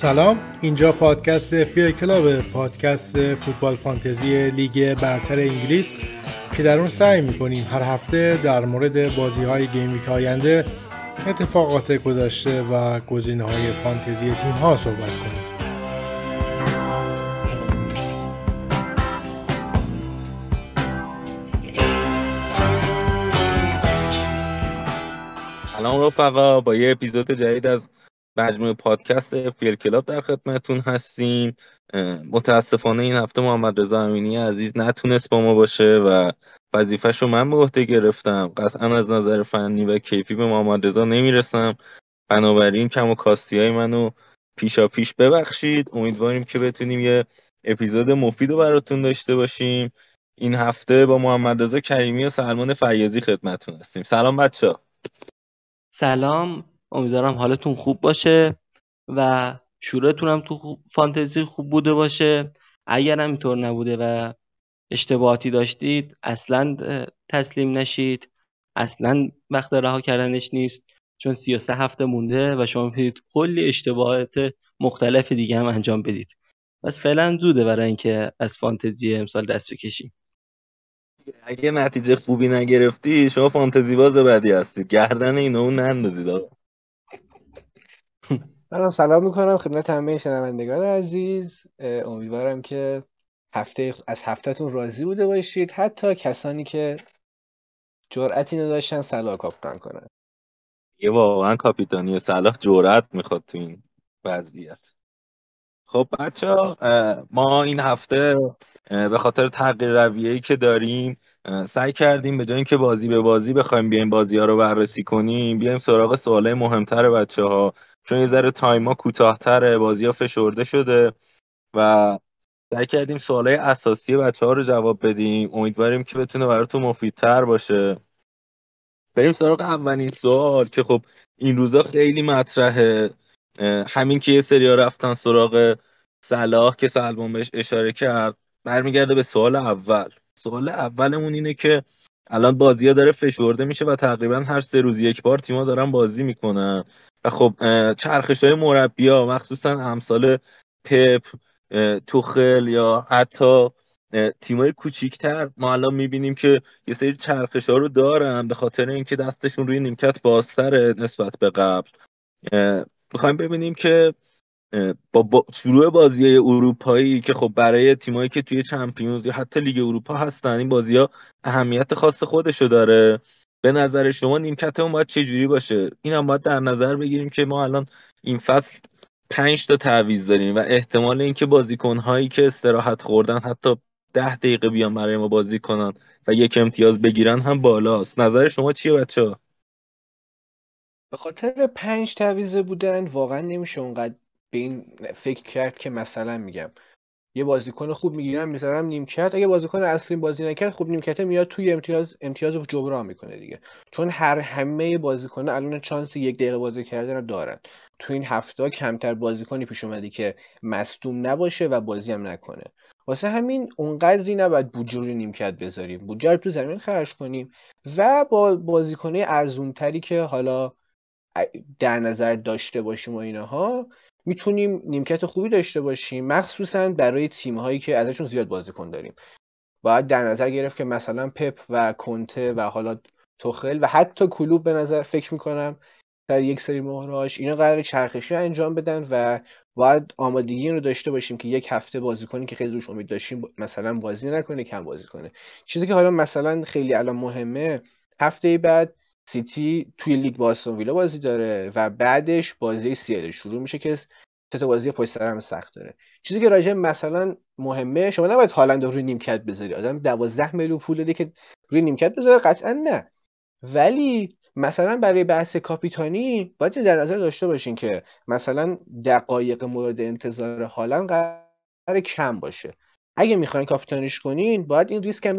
سلام. اینجا پادکست فیر club پادکست فوتبال فانتزی لیگ برتر انگلیس که در اون سعی می‌کنیم هر هفته در مورد بازی های game آینده اتفاقات گذشته و گزینه های فانتزی تیم ها صحبت کنیم. سلام رفقا با یه اپیزود جدید از مجموعه پادکست فیل کلاب در خدمتتون هستیم. متاسفانه این هفته محمد رضا امینی عزیز نتونست با ما باشه و وظیفهش رو من به عهده گرفتم. قطعا از نظر فنی و کیفی به محمد رضا نمی‌رسم. بنابراین کم و کاستی های منو پیشا پیش ببخشید. امیدواریم که بتونیم یه اپیزود مفید رو براتون داشته باشیم. این هفته با محمد رضا کریمی و سلمان فیاضی خدمتتون هستیم. سلام بچه سلام. امیدوارم حالتون خوب باشه و شورتون هم تو فانتزی خوب بوده باشه. اگر هم اینطور نبوده و اشتباهاتی داشتید اصلا تسلیم نشید. اصلا وقت رها کردنش نیست چون 33 هفته مونده و شما می‌تونید کلی اشتباهات مختلف دیگه هم انجام بدید. بس فعلا زوده برای اینکه از فانتزی امسال دست بکشیم. اگه نتیجه خوبی نگرفتی شما فانتزی باز بدی هستید. گردن اینو نندازید آقا. منم سلام می‌کنم خدمت همه شنوندگان عزیز. امیدوارم که هفته از هفتهتون راضی بوده باشید. حتی کسانی که جرأتی نداشتن صلاح کاپیتان کنن. یه واقعا کاپیتانی صلاح جرأت می‌خواد تو این وضعیت. خب بچه ما این هفته به خاطر تغییر رویه‌ای که داریم سعی کردیم به جای اینکه بازی به بازی بخوایم بیایم بازی ها رو بررسی کنیم بیایم سراغ سوالای مهمتر بچه ها چون یه ذره تایم ها کوتاهتره بازی ها فشرده شده و سعی کردیم سوالای اساسی بچه ها رو جواب بدیم. امیدواریم که بتونه براتون مفیدتر باشه. بریم سراغ اولین سوال که خب این روزا خیلی مطرحه. همین که یه سریا رفتن سراغ صلاح که سلمان بهش اشاره کرد برمیگرده به سوال اول. سوال اولمون اینه که الان بازی ها داره فشرده میشه و تقریبا هر سه روز یک بار تیما دارن بازی می‌کنن. خب چرخش های مربی ها مخصوصا امثال پپ توخل یا حتی تیمای کوچیکتر. ما الان می‌بینیم که یه سری چرخش ها رو دارن به خاطر اینکه دستشون روی نیمکت بازتره نسبت به قبل. می‌خوایم ببینیم که با, شروع بازی اروپایی که خب برای تیمایی که توی چمپیونز یا حتی لیگ اروپا هستن این بازی ها اهمیت خاص خودشو داره. به نظر شما نیمکت اون باید چجوری باشه این هم باید در نظر بگیریم که ما الان این فصل پنج تا تعویض داریم و احتمال اینکه بازیکن هایی که استراحت خوردن حتی ده دقیقه بیان برای ما بازی کنن و یک امتیاز بگیرن هم بالاست نظر شما چیه بچه؟ به خاطر پنج تعویزه بودن واقعا نمیشه اونقدر به این فکر کرد که مثلا میگم یه بازیکن خوب می‌گیرم می‌ذارم نیمکت. اگه بازیکن اصلی بازی نکرد خوب نیمکته میاد توی امتیاز امتیاز رو جبران می‌کنه دیگه. چون هر همه بازیکن الان چانس یک دقیقه بازی کردن رو دارن. تو این هفته کمتر بازیکنی پیش اومدی که مصدوم نباشه و بازی هم نکنه. واسه همین اونقدری نباید بودجه رو نیمکت بذاریم. بودجه تو زمین خرج کنیم و با بازیکنه ارزونتری که حالا در نظر داشته باشیم و اینها می‌تونیم نیمکت خوبی داشته باشیم. مخصوصا برای تیم هایی که ازشون زیاد بازیکن داریم. باید در نظر گرفت که مثلا پپ و کنته و حالا توخل و حتی کلوب به نظر فکر می‌کنم در یک سری مهرهاش اینا قرار چرخشی انجام بدن و باید آمادگی رو داشته باشیم که یک هفته بازیکنی که خیلی روش امید داشتیم مثلا بازی نکنه کم بازی کنه. چیزی که حالا مثلا خیلی الان مهمه هفته بعد سیتی توی لیگ با ویلا بازی داره و بعدش بازی سیل شروع میشه که سه بازی پشت سر هم سخت داره. چیزی که راجع مثلا مهمه شما نباید هالند روی نیمکت بذاری. آدم 12 میلیون پول داده که روی نیمکت بذاره قطعا نه. ولی مثلا برای بحث کاپیتانی باید در نظر داشته باشین که مثلا دقایق مورد انتظار هالند قرار کم باشه. اگه می‌خواین کاپیتانیش کنین باید این ریسک هم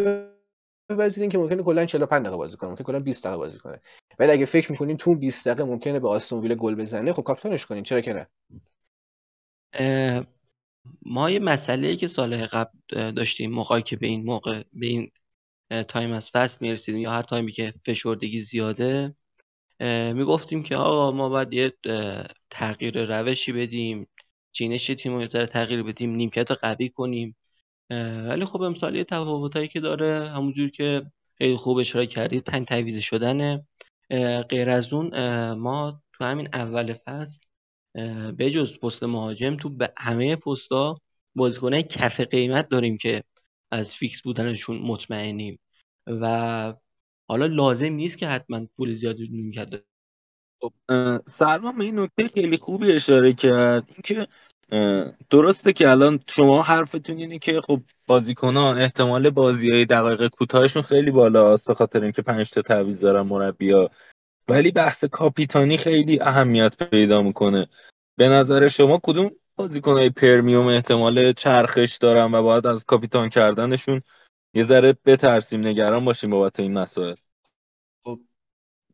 بپذیرین که ممکنه کلا 45 دقیقه بازی کنه ممکنه کلا 20 دقیقه بازی کنه. ولی اگه فکر می‌کنین تو 20 دقیقه ممکنه به آستون ویلا گل بزنه خب کاپیتانش کنین چرا که نه؟ ما یه مسئله که سال قبل داشتیم موقعی که به این موقع به این time از فصل می‌رسیدیم یا هر time ی که فشردگی زیاده می‌گفتیم که آقا ما باید یه تغییر روشی بدیم چینش تیم رو تغییر بدیم نیمکت رو قوی کنیم. ولی خب امسال یه تفاوتایی که داره همونجور که خیلی خوب اشاره کردید پنج تعویض شدنه. غیر از اون ما تو همین اول فصل بجز پست مهاجم تو همه پستا بازیکنای کف قیمت داریم که از فیکس بودنشون مطمئنیم. و حالا لازم نیست که حتما پول زیادی می‌کرد خب سلمان به این نکته خیلی خوبی اشاره کرد. اینکه درسته که الان شما حرفتون اینه که خب بازیکن ها احتمال بازی های دقایق کوتاهشون خیلی بالاست به خاطر اینکه پنج تا تعویض دارن مربیا ولی بحث کاپیتانی خیلی اهمیت پیدا می‌کنه. به نظر شما کدوم بازیکن های پرمیوم احتمال چرخش دارن و باید از کاپیتان کردنشون یه ذره بترسیم نگران باشیم بابت این مسائل؟ خب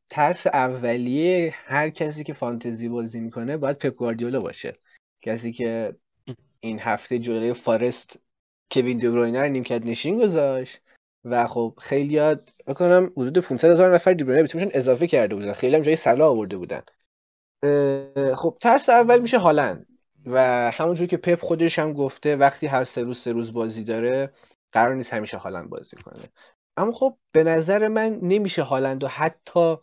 ترس اولیه هر کسی که فانتزی بازی می‌کنه باید پپ گواردیولا باشه. کسی که این هفته جلوی فارست کوین دیبروینر نیمکت نشین گذاشت و خب خیلی یاد بکنم حدود 500 هزار نفر دیبروینر به تیمشون اضافه کرده بودن. خیلی هم جای سلا آورده بودن. خب ترس اول میشه هالند و همونجور که پپ خودش هم گفته وقتی هر سه روز سه روز بازی داره قرار نیست همیشه هالند بازی کنه. اما خب به نظر من نمیشه هالند و حتی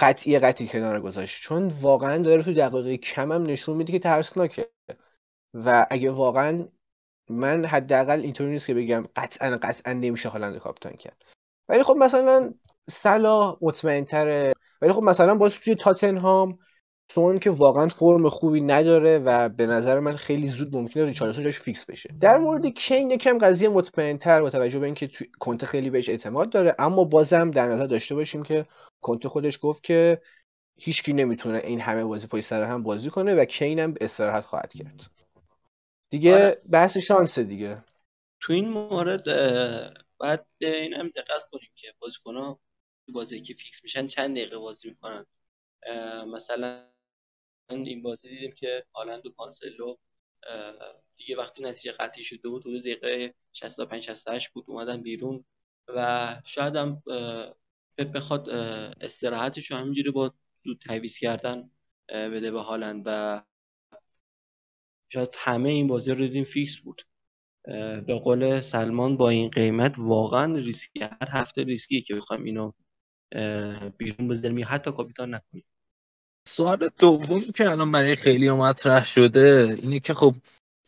قطعی قطعی کنار گذاشت. چون واقعا داره تو دقایق کمم نشون میده که ترسناکه. و اگه واقعا من حداقل اینطوری نیست که بگم قطعا قطعا نمیشه هالند کاپیتان کرد. ولی خب مثلا سلا مطمئن تره ولی خب مثلا باز توی تاتنهام سون که واقعا فرم خوبی نداره و به نظر من خیلی زود ممکنه ریچارلسون جاش فیکس بشه. در مورد کین یکم قضیه مطمئن تر با توجه به اینکه کنته خیلی بهش اعتماد داره اما بازم در نظر داشته باشیم که کنته خودش گفت که هیچکی نمی‌تونه این همه بازی پای سر هم بازی کنه و کین هم استراحت خواهد کرد. دیگه آره. بحث شانس دیگه. تو این مورد باید به این هم دقت کنیم که بازیکن‌ها بازی که fix میشن چند دقیقه بازی می‌کنن. مثلا این بازی دیدیم که هالند و کانسلو دیگه وقتی نتیجه قطعی شده بود حدود دقیقه 65 68 بود اومدن بیرون و شاید هم بخواد استراحتش رو همینجوری با زود تعویض کردن بده به هالند و شاید همه این بازی رو دیدیم fix بود. به قول سلمان با این قیمت واقعا ریسکی هر هفته ریسکی که بخوایم اینو بیرون بذاریم حتی کاپیتان نکنیم. سوال دومی که الان برای خیلی مطرح شده اینه که خب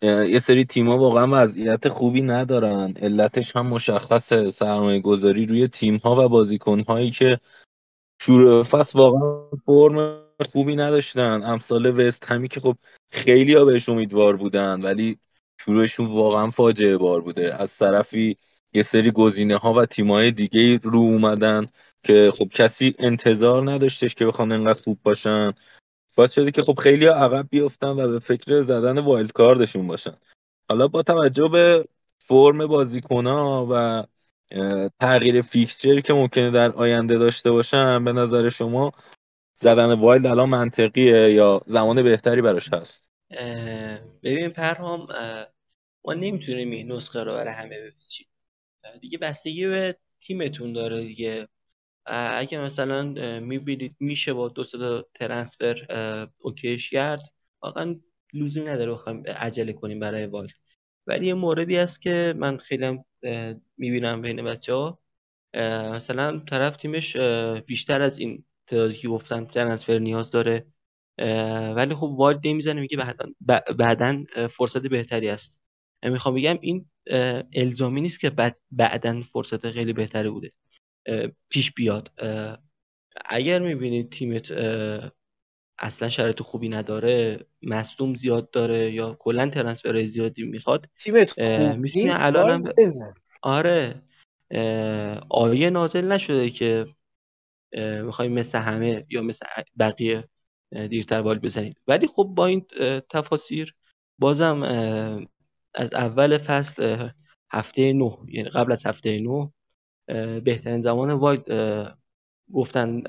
یه سری تیما واقعا وضعیت خوبی ندارن. علتش هم مشخصه سرمایه گذاری روی تیم ها و بازیکن هایی که شروع فصل واقعا فرم خوبی نداشتن. امثال وست همی که خب خیلی ها بهش امیدوار بودن ولی شروعشون واقعا فاجعه بار بوده. از طرفی یه سری گزینه ها و تیمای دیگه رو اومدن که خب کسی انتظار نداشتش که بخوان انقدر خوب باشن. باعث شده که خب خیلی عقب بیفتن و به فکر زدن wild card شون باشن. حالا با توجه به فرم بازیکن و تغییر fixture ی که ممکنه در آینده داشته باشن به نظر شما زدن wild الان منطقیه یا زمان بهتری براش هست؟ ببین پرهام ما نمی‌تونیم این نسخه رو برای همه بپیچیم. دیگه بستگی به تیمتون داره دیگه. اگه مثلا می‌بینید میشه با دو تا transfer OK ش کرد واقعا لزومی نداره بخوایم عجله کنیم برای wild. ولی یه موردی هست که من خیلی می‌بینم بین بچه ها مثلا طرف تیمش بیشتر از این تعدادی که گفتم transfer نیاز داره. ولی خب wild نمی‌زنه میگه بعدا فرصت بهتری است. می‌خوام بگم این الزامی نیست که بعد بعدا فرصت خیلی بهتری بوده. پیش بیاد. اگر می‌بینید تیمت اصلا شرایط خوبی نداره مصدوم زیاد داره یا کلا ترنسفر زیادی می‌خواد تیمت خوب الان بزن آره. آیه نازل نشده که می‌خوایم مثل همه یا مثل بقیه دیرتر بال بزنید ولی خب با این تفاسیر بازم از اول فصل هفته نه یعنی قبل از هفته نه بهترین زمان واید گفتن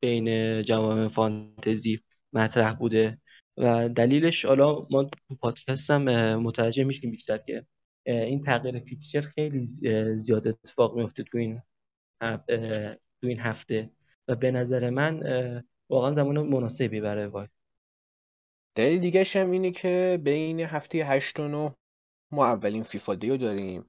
بین جوام فانتزی مطرح بوده. و دلیلش حالا ما تو پادکست هم متوجه میشیم بیشتر که این تغییر فیکسچر خیلی زیاد اتفاق میفته تو این تو این هفته. و به نظر من واقعا زمان مناسبی برای واید دلیل دیگه هم اینه که بین هفته 8 و 9 ما اولین فیفا دیو داریم.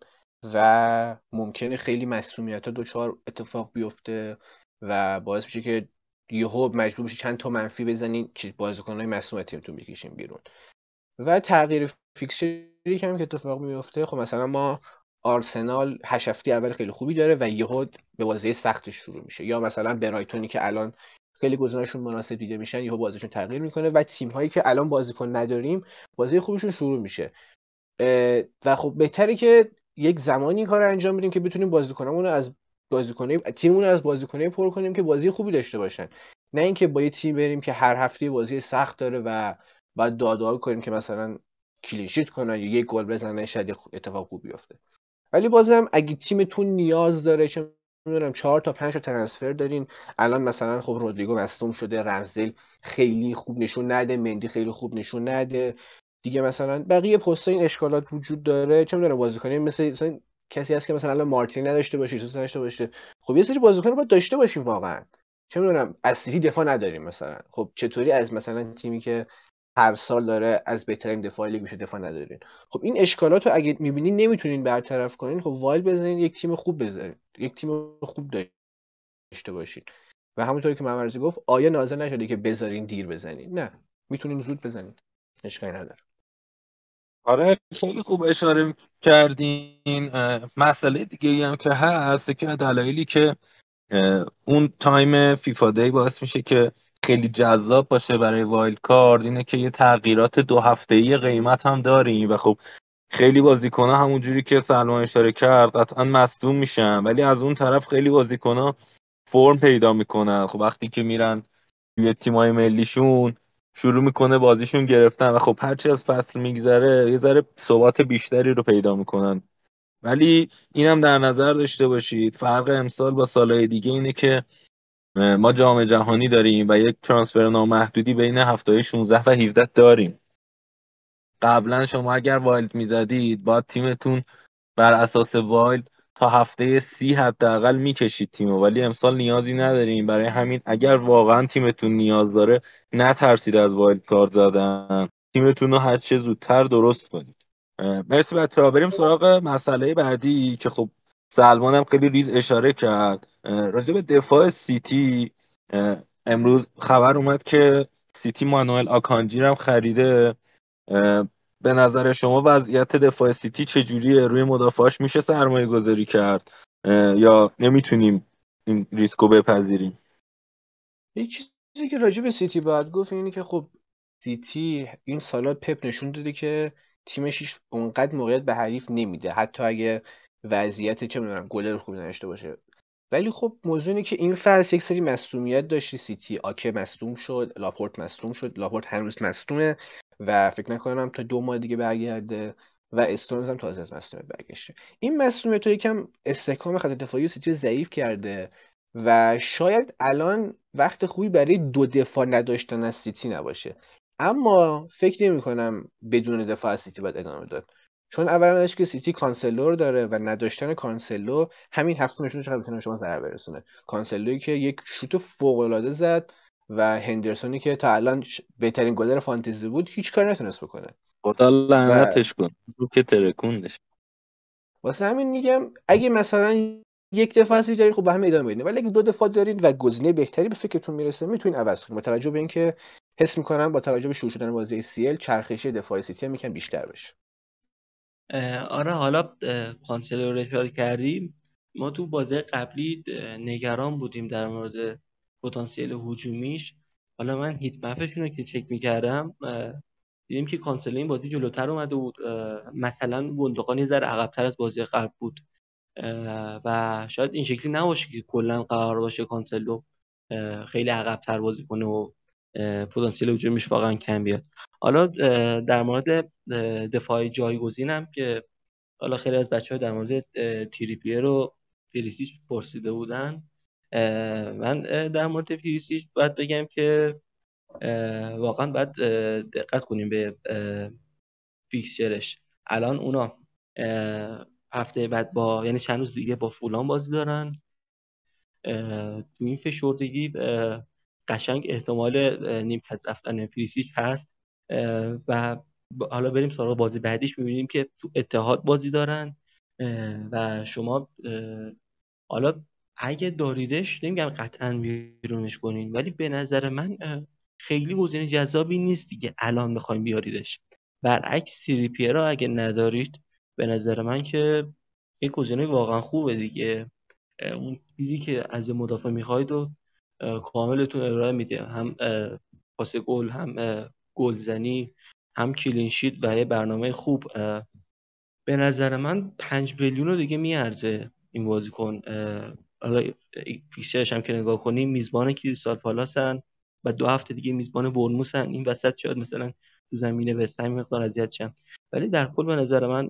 و ممکنه خیلی مسئولیت ها دچار اتفاق بیفته و باعث میشه که یهو مجبور بشی چند تا منفی بزنین که بازیکن‌های مسئولیت تیمتون بکشین بیرون. و تغییر فیکسچری که هم که اتفاق میفته خب مثلا ما آرسنال هشت هفته اول خیلی خوبی داره و یهو به بازی سختش شروع میشه. یا مثلا برایتونی که الان خیلی گزینه‌شون مناسب دیده میشن یهو بازیشون تغییر می‌کنه و تیم هایی که الان بازیکن نداریم بازی خوبشون شروع میشه. و خب بهتره که یک زمانی کار انجام بدیم که بتونیم بازیکنامون از بازیکنه تیممون از بازیکنه پر کنیم که بازی خوبی داشته باشن. نه اینکه با یه تیم بریم که هر هفته بازی سخت داره و بعد دادا کنیم که مثلا کلینشیت کنن یا یک گل بزنن شاید اتفاق خوب بیفته. ولی بازم اگه تیمتون نیاز داره چه می‌دونم چهار تا پنج تا ترنسفر دارین. الان مثلا خب رودریگو مصدوم شده رمزل خیلی خوب نشون نده مندی خیلی خوب نشون نده. دیگه مثلا بقیه پست این اشکالات وجود داره چه می‌دونم بازیکنی مثل مثلا کسی هست که مثلا الان مارتین نداشته باشه چیزی نداشته باشه. خب یه سری بازیکن رو باید داشته باشیم واقعا. چه می‌دونم از سیتی دفاع نداریم مثلا. خب چطوری از مثلا تیمی که هر سال داره از بهترین دفاع لیگ میشه دفاع ندارین؟ خب این اشکالات رو اگه می‌بینین نمی‌تونین برطرف کنین خب wild بزنین یک تیم خوب بذارین. یک تیم خوب داشته باشین. و همونطوری که محمد گفت آیه نازل نشده که بذارین دیر بزنین؟ نه. می‌تونین زود بزنین. اشکالی نداره. آره خیلی خوب اشاره کردین. مسئله دیگه هم که هست که دلایلی که اون time FIFA day باعث میشه که خیلی جذاب باشه برای وایلد کارد اینه که یه تغییرات دو هفته ای قیمت هم داریم. و خب خیلی بازیکن ها همونجوری که سلمان اشاره کرد قطعا مصدوم میشن. ولی از اون طرف خیلی بازیکن ها فرم پیدا می‌کنن. خب وقتی که میرن توی تیمای ملیشون شروع می‌کنه بازیشون گرفتن و خب هرچی از فصل میگذره یه ذره ثبات بیشتری رو پیدا می‌کنن. ولی اینم در نظر داشته باشید فرق امسال با سالهای دیگه اینه که ما جام جهانی داریم و یک transfer نامحدودی بین هفته 16 و 17 داریم. قبلا شما اگر wild می‌زدید با تیمتون بر اساس wild تا هفته سی حداقل می‌کشید تیم ولی امسال نیازی نداریم. برای همین اگر واقعا تیمتون نیاز داره نترسید از wild card زدن. تیمتون رو هر چه زودتر درست کنید. مرسی بچه‌ها. بریم سراغ مسئله بعدی که خب سلمان هم خیلی ریز اشاره کرد. راجع به دفاع سیتی امروز خبر اومد که سیتی مانوئل آکانجی هم خریده. به نظر شما وضعیت دفاع سیتی چجوریه؟ روی مدافعاش میشه سرمایه گذاری کرد یا نمی‌تونیم این ریسکو بپذیریم؟ یه چیزی که راجع به سیتی باید گفت اینه که خب سیتی این سالا پپ نشون داده که تیمش اونقدر موقعیت به حریف نمیده. حتی اگه وضعیت چه می‌دونم گلر خوبی نداشته باشه. ولی خب موضوع اینه که این فصل یک سری مصدومیت داشته سیتی آکه مصدوم شد لاپورت مصدوم شد. لاپورت هنوز مصدومه. و فکر نکنم تا دو ماه دیگه برگرده و استونز هم تازه از مصدومیت برگشته. این مصدومیت یکم استحکام خط دفاعی سیتی ضعیف کرده و شاید الان وقت خوبی برای دو دفاع نداشتن از سیتی نباشه. اما فکر نمی کنم بدون دفاع از سیتی باید ادامه داد. چون اولا که سیتی کانسلو رو داره و نداشتن کانسلو همین هفته نشون چقدر می‌تونه شما ضرر برسونه. کانسلوی که یک شوت فوق العاده زد و هندرسونی که تا الان بهترین گلر فانتزی بود هیچ کار نتونست بکنه. خدا لعنتش کن. رو که ترکوندش. واسه همین میگم اگه مثلا یک دفعه دارین خب به هم ادامه بدین ولی اگه دو دفعه دارین و گزینه بهتری به فکرتون می‌رسه می‌تونین عوض کنین با توجه به اینکه حس می‌کنم با توجه به شروع شدن بازی سی چرخشی دفاع سیتی هم ممکنه بیشتر بشه. آره حالا کانسلو رو اشاره کردیم. ما تو بازی قبلی نگران بودیم در مورد پتانسیل هجومیش. حالا من heat map شون رو که چک می‌کردم دیدیم که کانسلو این بازی جلوتر اومده بود. مثلا گوندوغان یه ذره عقبتر از بازی قبل بود. و شاید این شکلی نباشه که کلا قرار باشه کانسلو خیلی عقبتر بازی کنه و پتانسیل هجومیش واقعا کم بیاد. حالا در مورد دفاع جایگزینم که حالا خیلی از بچه ها در مورد تریپیه رو پرسیده بودن. من در مورد پریسیچ باید بگم که واقعا باید دقت کنیم به فیکسچرش الان اونا هفته بعد با یعنی چند روز دیگه با فولان بازی دارن. تو این فشردگی قشنگ احتمال نیمکت رفتن پریسیچ هست. و حالا بریم سراغ بازی بعدیش. می‌بینیم که تو اتحاد بازی دارن. و شما حالا اگه داریدش نمیگم قطعا بیرونش کنین ولی به نظر من خیلی گزینه جذابی نیست دیگه الان بخوایم بیاریدش. برعکس سیری پیرا اگه ندارید به نظر من که این گزینه واقعا خوبه دیگه. اون چیزی که از مدافع می‌خواید رو کامل بهتون ارائه میده. هم پاس گل هم گلزنی هم clean sheet و یه برنامه خوب. به نظر من پنج میلیون رو دیگه میارزه این بازیکن. حالا fixture ش هم که نگاه کنیم میزبان کریستال پالاسن و دو هفته دیگه میزبان بورنموثن این وسط شاید مثلا تو زمینه وستهم مقدار اذیت شم. ولی در کل به نظر من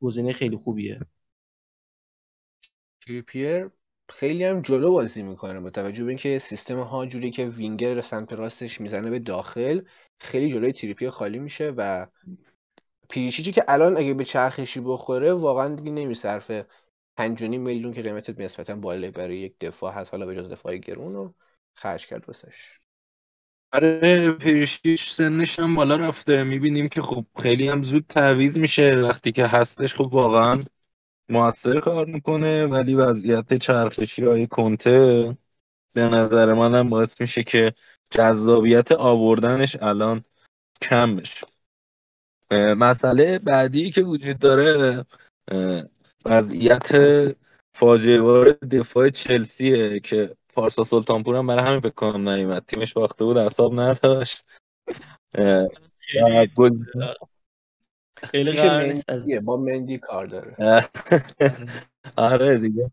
گزینه خیلی خوبیه. تریپیر خیلی هم جلو بازی می‌کنه. با توجه به اینکه سیستم ها جوری که وینگر سمت راستش می‌زنه به داخل خیلی جلوی تریپیر خالی میشه و پیریچیچی که الان اگه به چرخشی بخوره واقعا دیگه نمیصرفه. 5 میلیون که قیمتت نسبتا بالای برای یک دفاع هست. حالا به جز دفاع گرون رو خرج کرد واسش. آره پیرشیش سنش هم بالا رفته. می‌بینیم که خب خیلی هم زود تعویز میشه. وقتی که هستش خب واقعا موثر کار می‌کنه ولی وضعیت چرخشی های کنته به نظر منم باعث میشه که جذابیت آوردنش الان کم بشه. مسئله بعدی که وجود داره وضعیت فاجعه بار دفاع چلسیه که پارسا سلطانپور هم برای همین فکر کنم نیومد تیمش باخته بود اعصاب نداشت. خیلی با مندی کار داره. آره دیگه.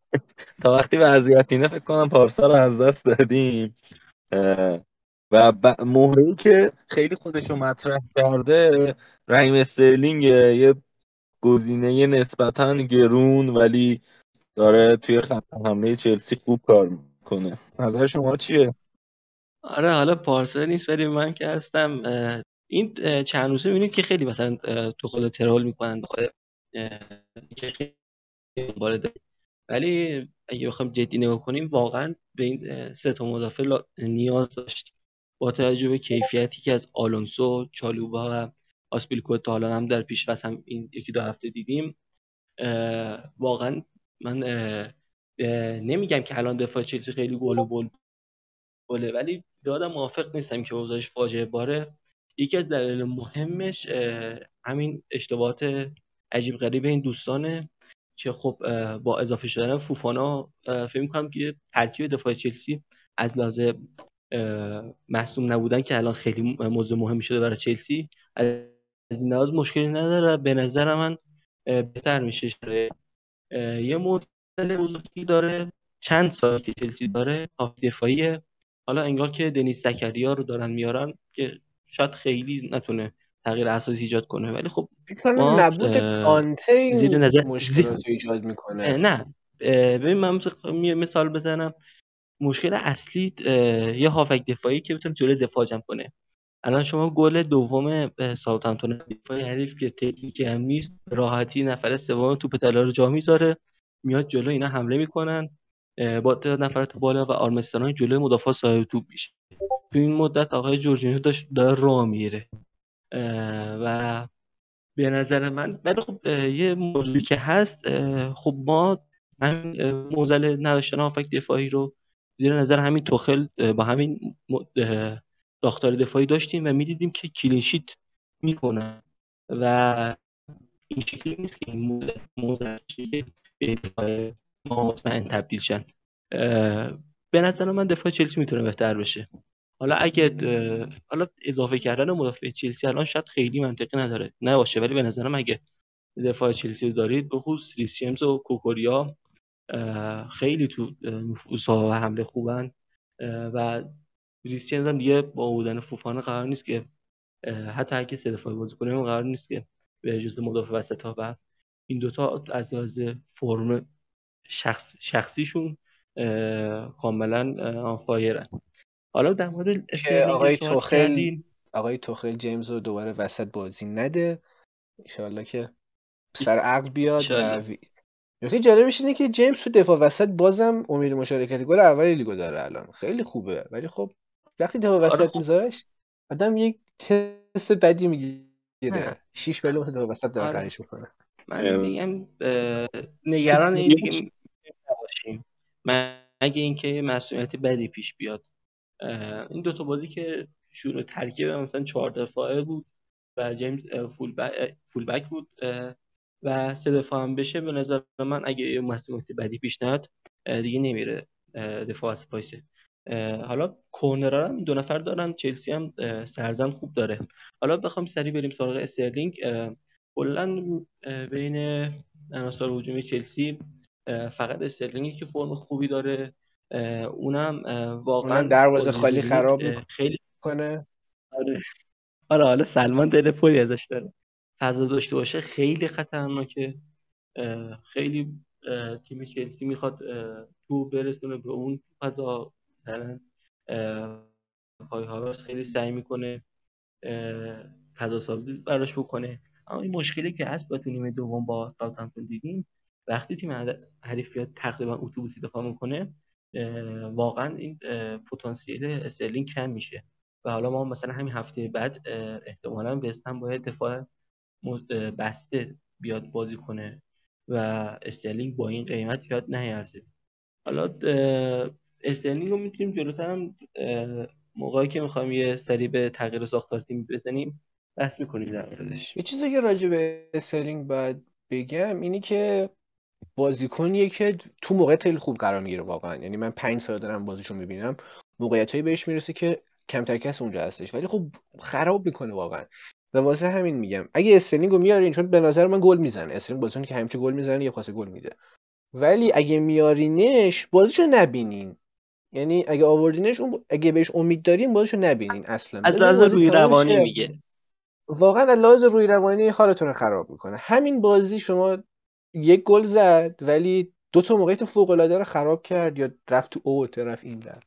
تا وقتی وضعیت اینه فکر کنم پارسا رو از دست دادیم. و. مهره که خیلی خودش رو مطرح کرده رحیم استرلینگ یه گزینه نسبتا گرون ولی داره توی خط حمله چلسی خوب کار می‌کنه. نظر شما چیه؟ آره حالا پارسا نیست ولی من که هستم این چند روزه می‌بینیم که خیلی مثلا تو خود ترول می‌کنن بخواد ولی اگه بخوایم جدی نگاه کنیم واقعا به این سه تا مدافع نیاز داشتیم با توجه به کیفیتی که از آلونسو چالوبا و آسپیلکوتا حالا هم در پیش هم این یکی دو هفته دیدیم. واقعا من نمیگم که الان دفاع چلسی خیلی گل و بول بوله ولی یادم موافق نیستم که اوضاعش فاجعه باره. یکی از دلایل مهمش همین اشتباهات عجیب غریب این دوستانه که خب با اضافه شدن فوفانا فکر می‌کنم که ترکیب دفاع چلسی از لحاظ محسوم نبودن که الان خیلی موضوع مهمی شده برای چلسی. این لحاظ مشکلی نداره. به نظر من بهتر میشه یه مسئله بزرگی داره. چند سال که چلسی داره هاف دفاعی حالا انگار که دنیس زکریا رو دارن میارن که شاید خیلی نتونه تغییر اساسی ایجاد کنه. ولی خب نبود این نظر... مشکلات ایجاد می‌کنه. نه. ببین من مثال بزنم. مشکل اصلی یه هافک دفاعی که بتونه جلوی دفاع جمع کنه. الان شما گل دوم ساوثهمپتون دفاع حریف که تکنیکی هم نیست راحتی نفر سوم توپ طلا رو جا می‌ذاره. میاد جلو اینا حمله می‌کنن. با نفر تو بالا و آرمستان جلوی مدافع صاحب توپ میشه. تو این مدت آقای جورجینیو داشت داره راه میره و به نظر من ولی خب یه موضوعی که هست خب ما همین موزل نداشتن هافک دفاعی رو زیر نظر همین توخل با همین ساختار دفاعی داشتیم و می‌دیدیم که کلینشیت می‌کنن و این شکلی نیست که این موزل به دفاع ما مطمئن تبدیل شن. به نظر من دفاع چلسی می‌تونه بهتر بشه. حالا اگه حالا اضافه کردن مدافع چلسی الان شاید خیلی منطقی نداره. نباشه ولی به نظرم اگه دفاع چلسی دارید به خصوص ریسیمز و کوکوریا خیلی تو نفوذ و حمله خوبن. و ریسیمز هم دیگه با بودن فوفانه قرار نیست که حتی اگه سه دفاعی بازی کنه قرار نیست که به جزء مدافع وسط ها و این دوتا از لحاظ فرم شخص شخصیشون کاملا آنفایرن حالا در مورد آقای توخل آقای توخل جیمز رو دوباره وسط بازی نده. انشالله که سر عقل بیاد و نکته جالبش اینه که جیمز تو دفاع وسط بازم امید مشارکت گل اول لیگو داره الان. خیلی خوبه. ولی خب وقتی دفاع وسط آره. میذارش آدم یک تست بدی می‌گیره. شیش بله واسه دو وسط داره آره. می‌کنه. من میگم نگران این دیگه نباشیم مگه اینکه مسئولیت بدی پیش بیاد. این دوتا بازی که شروع ترکیب مثلا چهار دفاعه بود و جیمز فول, بک, فول بک بود و سه دفاع هم بشه به نظر من اگه یه مسئولیت بدی پیش نیاد دیگه نمیره دفاع set piece ه. حالا کورنرها هم دو نفر دارن چلسی هم سرزن خوب داره. حالا بخوام سریع بریم سراغ استرلینگ کلا بین عناصر هجومی چلسی فقط استرلینگی که فرم خوبی داره. اونم واقعا اونم دروازه خالی خراب خیلی می‌کنه. آره. آره حالا سلمان دل پری ازش داره. فضا داشته باشه خیلی خطرناکه خیلی تیم چلسی می‌خواد تو برسونه به اون فضا مثلا اه، پای هاورس خیلی سعی می‌کنه فضا سازی براش بکنه. اما این مشکلی که هست با تو نیمه دوم با ساوثهمپتون دیدیم وقتی تیم حریف بیاد تقریبا اتوبوسی دفاع می‌کنه واقعا این پتانسیل استرلینگ کم میشه. و حالا ما مثلا همین هفته بعد احتمالا وستهم باید دفاع بسته بیاد بازی کنه و استرلینگ با این قیمت زیاد نیارزه. حالا استرلینگ رو می‌تونیم جلوتر هم موقعی که می‌خوایم یه سری به تغییر ساختار تیم بزنیم بحث می‌کنیم در موردش. یه چیزی که راجع به استرلینگ باید بگم اینه که بازیکنیه که تو موقعیت خیلی خوب قرار می‌گیره واقعا. یعنی من پنج سال دارم بازیشو می‌بینم موقعیت هایی بهش می‌رسه که کمتر کسی اونجا هستش. ولی خب خراب می‌کنه واقعا. و واسه همین میگم اگه استرلینگ رو میارین چون به نظر من گل می‌زنه. استرلینگ بازیکنی که همیشه گل می‌زنه یه پاس گل میده. ولی اگه میارینش بازیشو نبینین. یعنی اگه آوردینش اون اگه بهش امید دارین بازیشو نبینین اصلا. از لحاظ روحی روانی. میگه. واقعا از لحاظ روحی روانی حالتون رو خراب می‌کنه. همین بازی شما یک گل زد ولی دو تا موقعیت فوق العاده رو خراب کرد یا رفت تو اوت رفت این در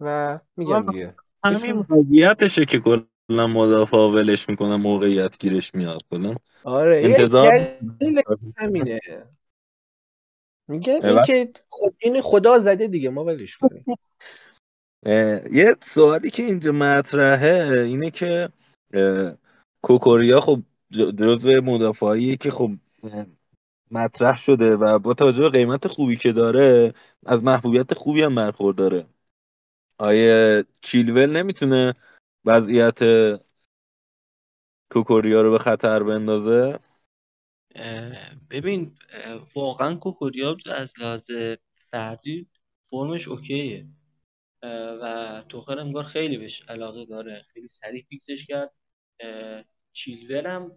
و میگم دیگه. همین موقعیتشه که کلا مدافع ولش می‌کنن موقعیت گیرش میاد کلا. آره انتظار دلیل همینه. میگن اه، این که خود این خدا زده دیگه ما ولش کنیم. یه سوالی که اینجا مطرحه اینه که کوکوریا خب جزو مدافعایی که خب مطرح شده و با توجه به قیمت خوبی که داره از محبوبیت خوبی هم برخورداره آیه چیلول نمی‌تونه وضعیت کوکوریا رو به خطر بندازه؟ ببین واقعا کوکوریا از لحاظ فردی فرمش اوکیه. و توخر انگار خیلی بهش علاقه داره. خیلی سریع فیکسش کرد. اه، چیلول هم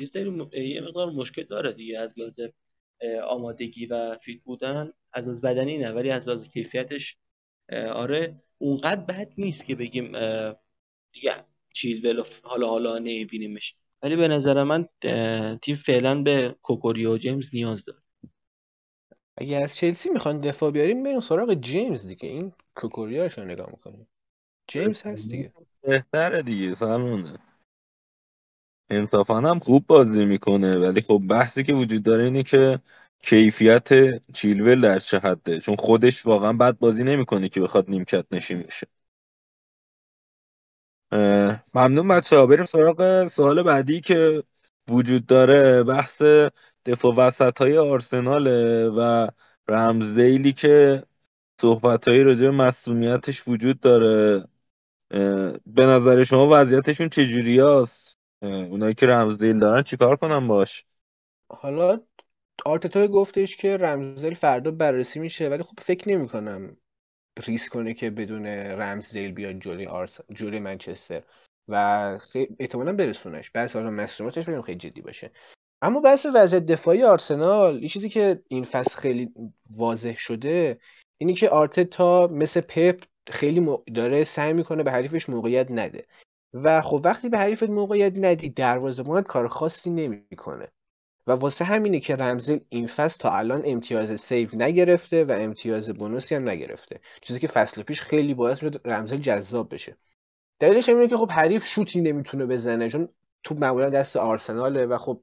یه یه مقدار مشکل داره دیگه از لحاظ آمادگی و fit بودن. از لحاظ بدنی نه ولی از لحاظ کیفیتش آره. اونقدر بد نیست که بگیم دیگه چیلول حالا حالا نمیبینیمش. ولی به نظر من تیم فعلا به کوکوریا و و جیمز نیاز داره. اگه از چلسی می‌خوان دفاع بیاریم بریم سراغ جیمز دیگه. این کوکوریاش رو نگاه می‌کنیم. جیمز هست دیگه. بهتره دیگه سلمونه انصافا هم خوب بازی می‌کنه ولی خب بحثی که وجود داره اینه که کیفیت چیلول در چه حده؟ چون خودش واقعا بد بازی نمی‌کنه که بخواد نیمکت نشین بشه. ممنون بچه ها. بریم سراغ سوال بعدی که وجود داره. بحث دفاع وسط های آرسناله و رمزدیلی که صحبت های راجع به مصونیتش وجود داره. به نظر شما وضعیتشون چجوری هست؟ اونایی که رمزدیل دارن چیکار کنن باش؟ حالا آرتتا گفتش که رمزدیل فردا بررسی میشه ولی خب فکر نمی‌کنم ریسک کنه که بدون رمزدیل بیاد جلوی آرس... جلوی منچستر و خیلی احتمالا برسونش. بس حالا مسئولیتش ببینیم خیلی جدی باشه. اما بحث وضعیت دفاعی آرسنال یه چیزی که این فصل خیلی واضح شده اینی که آرتتا مثل پپ خیلی داره سعی می‌کنه به حریفش موقعیت نده. و خب وقتی به حریفت موقعیت ندی دروازه‌بانت کار خاصی نمی‌کنه. و واسه همینه که رمزل این فصل تا الان امتیاز سیو نگرفته و امتیاز بونوسی هم نگرفته. چیزی که فصل پیش خیلی باعث شد رمزل جذاب بشه. دلیلش اینه که خب حریف شوتی نمی‌تونه بزنه چون تو معمولا دست آرسناله و خب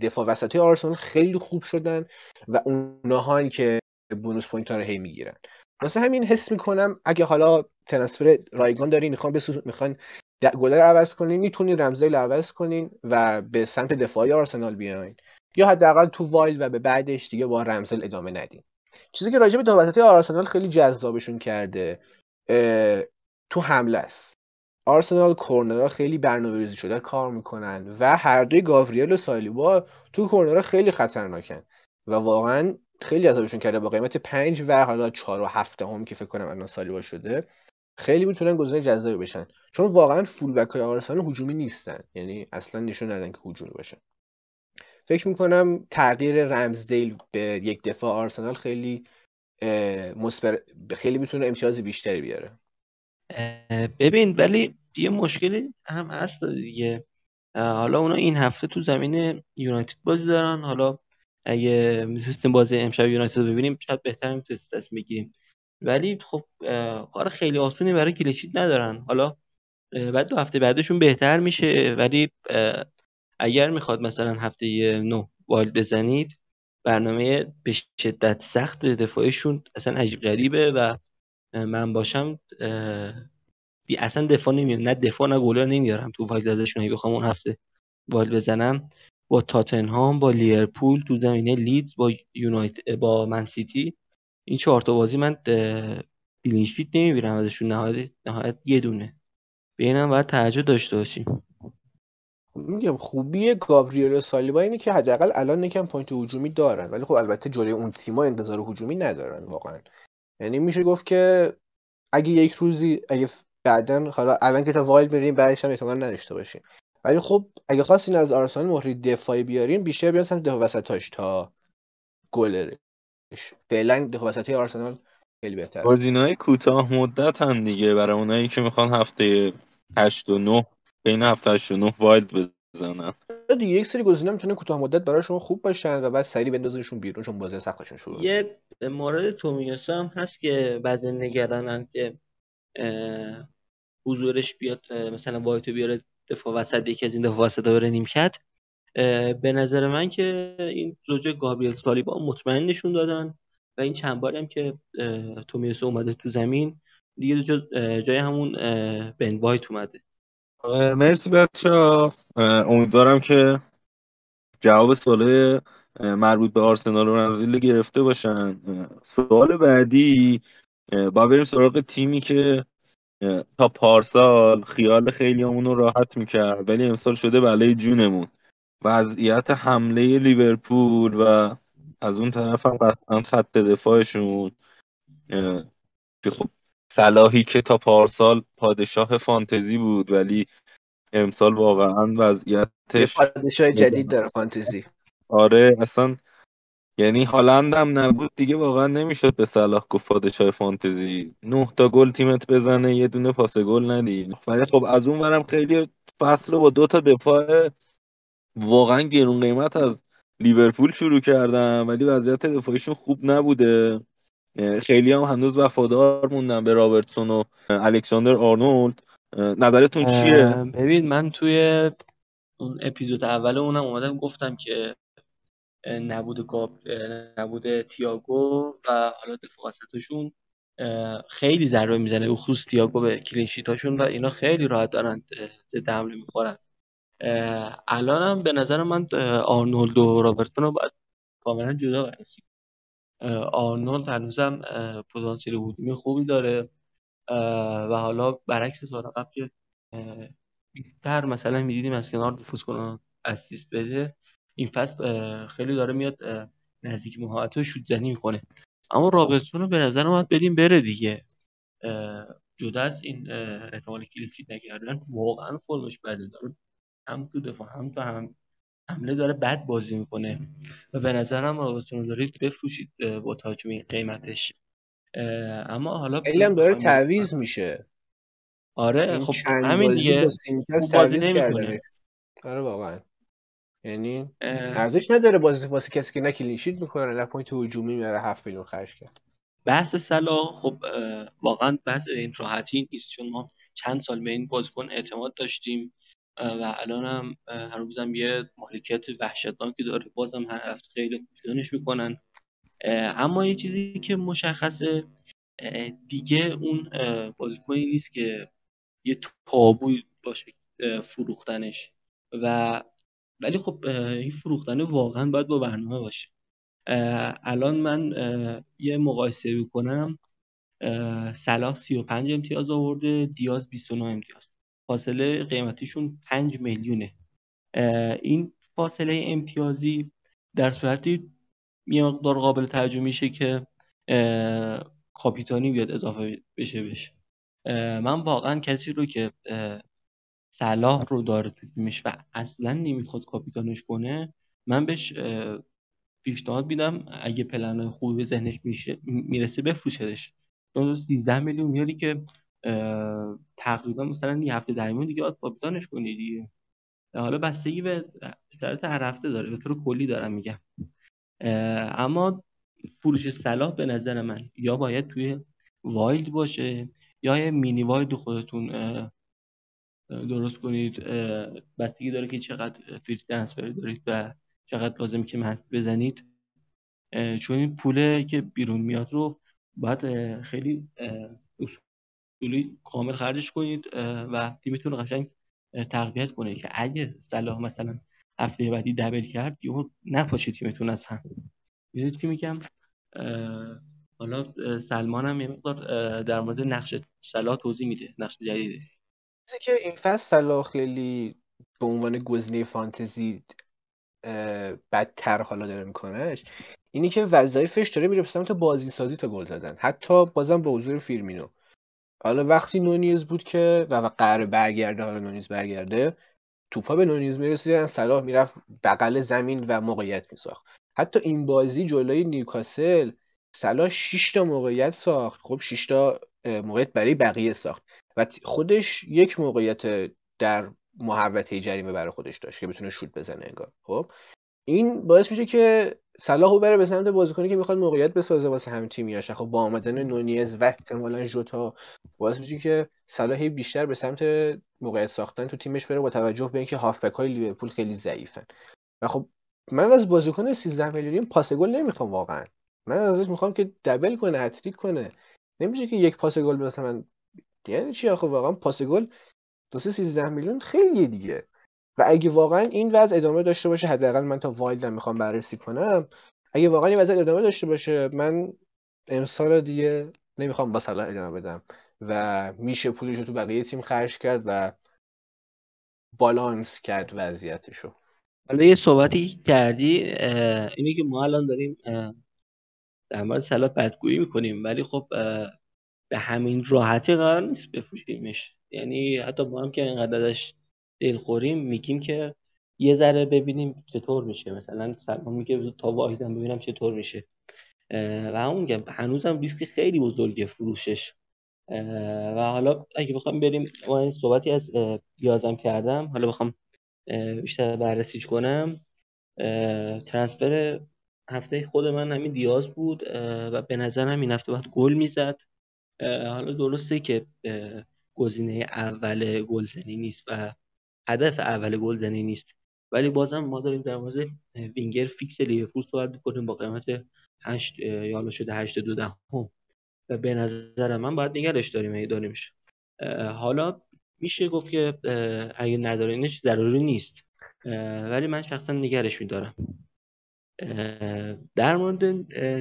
دفاع وسطی آرسنال خیلی خوب شدن و اونها که bonus point ها رو هی می‌گیرن. واسه همین حس می‌کنم اگه حالا transfer رایگان داری می‌خوان بسوز می‌خوان گلر عوض کنین می‌تونین رمزدیل عوض کنین و به سمت دفاعی آرسنال بیاین. یا حداقل تو wild و به بعدش دیگه با رمزدیل ادامه ندین. چیزی که راجع به آرسنال خیلی جذابشون کرده تو حمله است. آرسنال کورنرها خیلی برنامه‌ریزی شده کار می‌کنن و هر دوی گابریل و سالیبا تو کورنرها خیلی خطرناکن. و واقعا خیلی ازشون کرده با قیمت پنج و حالا چهار و هفته هم که فکر کنم الان سالیبا شده خیلی می‌تونن گزینه جذابی بشن. چون واقعا فول بک های آرسنال هجومی نیستن. یعنی اصلا نشون ندن که هجومی باشن فکر می‌کنم تغییر رمزدیل به یک دفاع آرسنال خیلی مصبر خیلی می‌تونه امتیاز بیشتری بیاره. ببین ولی یه مشکلی هم هست دیگه. حالا اونا این هفته تو زمین یونایتد بازی دارن. حالا اگه می‌تونستیم بازی امشب یونایتد ببینیم شاید بهتر می‌تونست دست می‌گیریم ولی خب کار خیلی آسونی برای کلیشیت ندارن. حالا بعد دو هفته بعدشون بهتر میشه. ولی اگر می‌خواد مثلا هفته نه والد بزنید برنامه به شدت سخت دفاعشون اصلا عجیب غریبه و من باشم بی اصلا دفاع نمیارم نه دفاع نه گلر نمیارم. تو wild ازشون بخوام اون هفته wild بزنم. با تاتنهام با لیورپول تو زمینه لیدز با یونایتد با منسیتی این چهار تا بازی من clean sheet نمی‌بینم ازشون نهایت نهایت یه دونه. به اینم باید توجه داشته باشیم. میگم خوبی گابریل سالیبا اینه که حداقل الان یکم point هجومی دارن. ولی خب البته جلوی اون تیما انتظار هجومی ندارن واقعا. یعنی میشه گفت که اگه یک روزی اگه بعدا حالا الان که تا wild بریم بعدش هم احتمال نداشته باشیم. ولی خب اگه خواستین از آرسنال مهره‌ی دفاعی بیارین بیشتر بیان سمت دفاع وسطاش تا گلرش. فعلا دفاع وسطی آرسنال خیلی بهتر های کوتاه مدت هم دیگه برای اونایی که می‌خوان هفته 8 و 9 بین هفته 8 و 9 wild بزنن. دیگه یک سری گزینه می‌تونه کوتاه مدت براشون خوب باشن و بعد سریع بندازنشون بیرون چون بازی سختشون شروع یه مورد تومیاسو هم هست که بعضی نگرانن که حضورش بیاد مثلا وایتو بیاره دفاع وسط یکی از این دفاع وسط بره نیمکت. به نظر من که این زوج گابریل سالیبا مطمئن نشون دادن و این چند باری هم که تومیاسو اومده تو زمین دیگه جای همون بن وایت اومده. مرسی بچه امیدوارم که جواب سوال مربوط به آرسنال و رنزیل گرفته باشن. سوال بعدی با بریم سراغ تیمی که تا پارسال خیال خیلی رو راحت می‌کرد ولی امسال شده بله جونمون. وضعیت حمله لیورپول و از اون طرف هم قطعا خط دفاعشون که خب صلاحی که تا پارسال پادشاه فانتزی بود ولی امسال واقعا وضعیتش پادشاه جدید داره فانتزی. آره اصلا یعنی هالند هم نبود دیگه واقعا نمی‌شد به صلاح گفت پادشاه فانتزی نه تا گل تیمت بزنه یه دونه پاس گل ندی. ولی خب از اون ورم خیلی فصل با دو تا دفاع واقعا گرون قیمت از لیورپول شروع کردم ولی وضعیت دفاعیشون خوب نبوده. خیلی هم هنوز وفادار موندن به رابرتسون و الکساندر آرنولد. نظرتون چیه؟ ببین من توی اون اپیزود اول اونم اومدم گفتم که نبود گاب نبود تییاگو و حالا دفاع وسطشون خیلی ضربه می‌زنه. خصوص تییاگو به کلینشیتاشون و اینا خیلی راحت دارن ضد حمله می‌خورن. الانم به نظر من آرنولد و رابرتون رو باید کاملا جدا برسیم آرنولد هنوزم پتانسیل هجومی خوبی داره. و حالا برعکس سال قبل که بیشتر مثلا می‌دیدیم از کنار نفوذ کنن اسیست بده. این فصل خیلی داره میاد نزدیک محوطه و شوت زنی می‌کنه اما رابرتسون رو به نظر اومد بدیم بره دیگه. جدا از این احتمال کلیدشیت نکردن واقعا فرمش بده. داره هم تو دفاع هم تو هم حمله داره بد بازی می‌کنه. و به نظرم رابرتسون رو دارید بفروشید با توجه به این قیمتش اما حالا خیلی هم داره تعویض میشه. آره خب همین دیگه. تعویض کرده. آره واقعا. یعنی ارزش نداره بازی واسه کسی که نه clean sheet می‌کنه نه point هجومی میاره 7 میلیون خرج کرد. بحث صلاح خب واقعا بحث این راحتی نیست چون ما چند سال به این بازیکن اعتماد داشتیم و الان هم هر روزم یه مالکیت وحشتناکی داره. بازم هر هفته خیلی می‌کنن. اما یه چیزی که مشخصه دیگه اون بازیکنی نیست که یه تابو باشه فروختنش. و ولی خب این فروختن واقعا باید با برنامه باشه. الان من یه مقایسه بکنم صلاح 35 امتیاز آورده دیاز 29 امتیاز. فاصله قیمتیشون 5 میلیونه. این فاصله امتیازی در صورتی یه مقدار قابل توجه میشه که کاپیتانی بیاد اضافه بشه بشه من واقعا کسی رو که صلاح رو داره تو تیمش و اصلا نمی‌خواد کاپیتانش کنه من بهش پیشنهاد میدم اگه پلن خوبی به ذهنش میشه می‌رسه بفروشدش چون 13 میلیون میاری که تقریبا مثلا یه هفته در دیگه باید کاپیتانش کنی دیگه. حالا بستگی به شرط هر هفته داره به طور کلی دارم میگم. اما فروش صلاح به نظر من یا باید توی wild باشه یا یه mini wild خودتون درست کنید بستگی داره که چقدر توی transfer دارید و چقدر لازم که منفی بزنید. چون این پوله که بیرون میاد رو باید خیلی اصولی کامل خرجش کنید و تیمتون رو قشنگ تقویت کنید که اگه صلاح مثلا هفته بعدی دبل کرد یهو نپاشه تیمتون از هم. می‌دونید که میگم؟ حالا سلمان هم یه مقدار در مورد نقش صلاح توضیح میده نقش جدیدش. که این فصل خیلی به عنوان گزینه فانتزی بدتر حالا داره میکنهش اینی که وظایفش داره میره به سمت بازی سازی تا گل زدن. حتی بازم به حضور فیرمینو. حالا وقتی نونیز بود که و قرار برگرده حالا نونیز برگرده توپا به نونیز می‌رسیدن صلاح می‌رفت بغل زمین و موقعیت میساخت. حتی این بازی جلوی نیوکاسل صلاح 6 تا موقعیت ساخت. خب 6 تا موقعیت برای بقیه ساخت. و خودش یک موقعیت در محوطه جریمه برای خودش داشت که بتونه شوت بزنه انگار. خب؟ این باعث میشه که صلاح بره به سمت بازیکنی که می‌خواد موقعیت بسازه واسه هم تیمیاش خب با آمدن نونیز و احتمالا ژوتا باعث میشه که صلاح بیشتر به سمت موقعیت ساختن تو تیمش بره با توجه به اینکه هافبک های لیورپول خیلی ضعیفن. و خب من از بازیکن 13 میلیونی پاس گل نمی‌خوام واقعا. من ازش می‌خوام که دبل کنه هتریک کنه. نمیشه که یک پاس گل مثلا یعنی چی آخه؟ واقعا پاس گل دو 13 میلیون خیلی دیگه. و اگه واقعا این وضع ادامه داشته باشه حداقل من تا وایلدم می‌خوام بررسی کنم اگه واقعا این وضع ادامه داشته باشه من امسال دیگه نمی‌خوام با صلاح ادامه بدم. و میشه پولش رو تو بقیه تیم خرج کرد و بالانس کرد وضعیتشو. حالا یه صحبتی کردی اینی که ما الان داریم در مورد صلاح بدگویی می‌کنیم ولی خب به همین راحتی قرار نیست بفروشیمش. یعنی حتی با هم که اینقدر ازش دلخوریم میگیم که یه ذره ببینیم چطور میشه. مثلا سلمان میگه تا واحدم ببینم چطور میشه. و همون میگم هنوزم ریسک خیلی بزرگه فروشش. و حالا اگه بخوام بریم من صحبتی از یازم کردم. حالا بخوام بیشتر بررسیش کنم. transfer هفته خود من همین دیاز بود. و به نظرم این هفته باید گل می‌زد. حالا درسته که گزینه اول گلزنی نیست و هدف اول گلزنی نیست. ولی بازم ما داریم در مورد وینگر فیکس لیورپول صحبت می‌کنیم با قیمت 8 یا حالا شده 8 دو دهم. و به نظر من باید نگرش داریم اگه داریمش حالا میشه گفت که اگه ندارینش ضروری نیست. ولی من شخصا نگرش میدارم. در مورد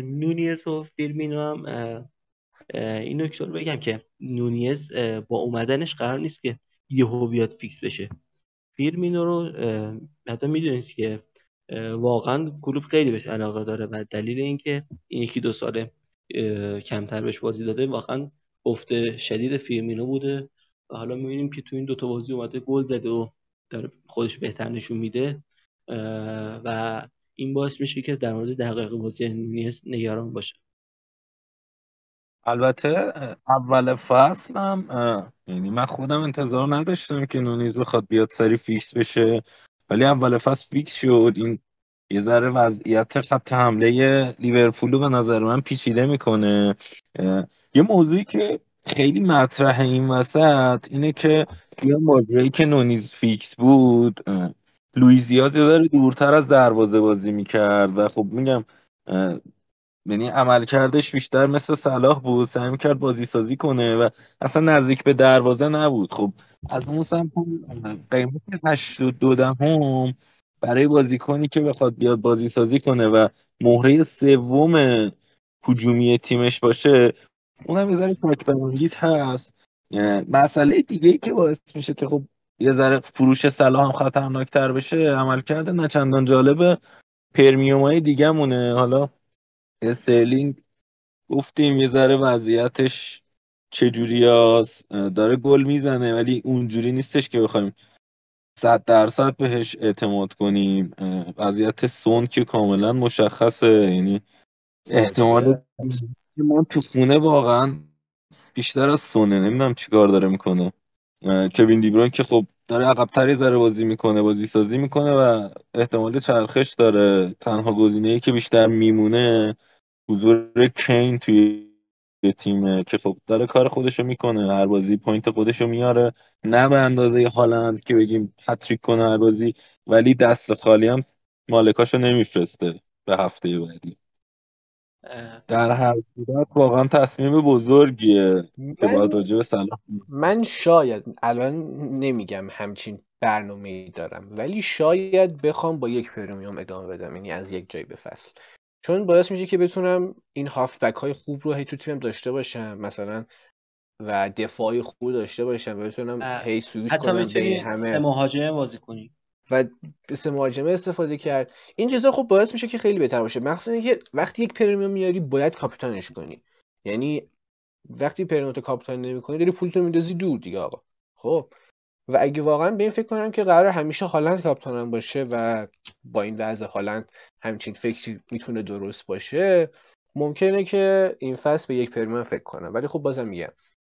نونیز و فیرمینو هم این نکته رو بگم که نونیز با اومدنش قرار نیست که یهو بیاد فیکس بشه. فیرمینو رو حتی می‌دونید که واقعا کلوپ خیلی بهش علاقه داره و دلیل اینکه این یکی دو ساله کمتر بهش بازی داده واقعا افت شدید فیرمینو بوده. و حالا می‌بینیم که تو این دوتا بازی اومده گل زده و داره خودش بهتر نشون میده. و این باعث میشه که در مورد دقایق بازی نگران باشه. البته اول فصل هم یعنی من خودم انتظار نداشتم که نونیز بخواد بیاد سری فیکس بشه. ولی اول فصل فیکس شد. این یه ذره وضعیت خط حمله لیورپول رو به نظر من پیچیده می‌کنه. یه موضوعی که خیلی مطرح این وسط اینه که یه موقعی که نونیز فیکس بود لویز دیاز یه ذره دورتر از دروازه بازی می‌کرد و خب میگم یعنی عملکردش بیشتر مثل صلاح بود سعی می‌کرد بازی سازی کنه و اصلا نزدیک به دروازه نبود. خب از اون سمت قیمت 82 دهم برای بازیکنی که بخواد بیاد بازی سازی کنه و مهره سوم هجومی تیمش باشه اونم یه ذره شک هست. مسئله دیگه ای که باعث میشه که خب یه ذره فروش صلاح هم خطرناکتر بشه عمل کرده نه چندان جالبه. پرمیوم های دیگه مونه حالا استرلینگ گفتیم یه ذره وضعیتش چجوری داره گل می‌زنه ولی اونجوری نیستش که بخوایم صد درصد بهش اعتماد کنیم. وضعیت سون که کاملا مشخصه یعنی احتمال ما تو خونه واقعا بیشتر از سونه. نمی‌دونم چیکار داره می‌کنه. کوین دیبرون که خب داره عقبتری ذره بازی می‌کنه بازی سازی می‌کنه و احتمال چرخش داره. تنها گزینه ای که بیشتر میمونه حضور کین توی تیمه که خب داره کار خودشو می‌کنه. هر بازی point خودشو میاره. نه به اندازه هالند که بگیم هتریک کنه هر بازی ولی دست خالی هم مالکاشو نمیفرسته به هفته بعدی. در هر صورت واقعا تصمیم بزرگیه که باید راجع به صلاح من شاید الان نمیگم همچین برنامه ای دارم ولی شاید بخوام با یک premium ادامه بدم یعنی از یک جای به فصل. چون باعث میشه که بتونم این هافبک های خوب رو هی تو تیمم داشته باشم مثلا و دفاعی خوب داشته باشم و بتونم هی سویش کنم بین همه. مهاجمه بازی کنی. و سه مهاجمه استفاده کرد. این چیزا خب باعث میشه که خیلی بهتر باشه. مخصوصا اینکه وقتی یک پرمیوم میاری باید کاپیتانش کنی. یعنی وقتی پرمیوم کاپیتان نمی‌کنی داری پولتو میندازی دور دیگه آقا. خب؟ و اگه واقعا به این فکر کنم که قرار همیشه هالند کاپیتانم باشه و با این وضع هالند همچین فکری می‌تونه درست باشه ممکنه که این فصل به یک پرمیوم فکر کنم. ولی خب بازم میگم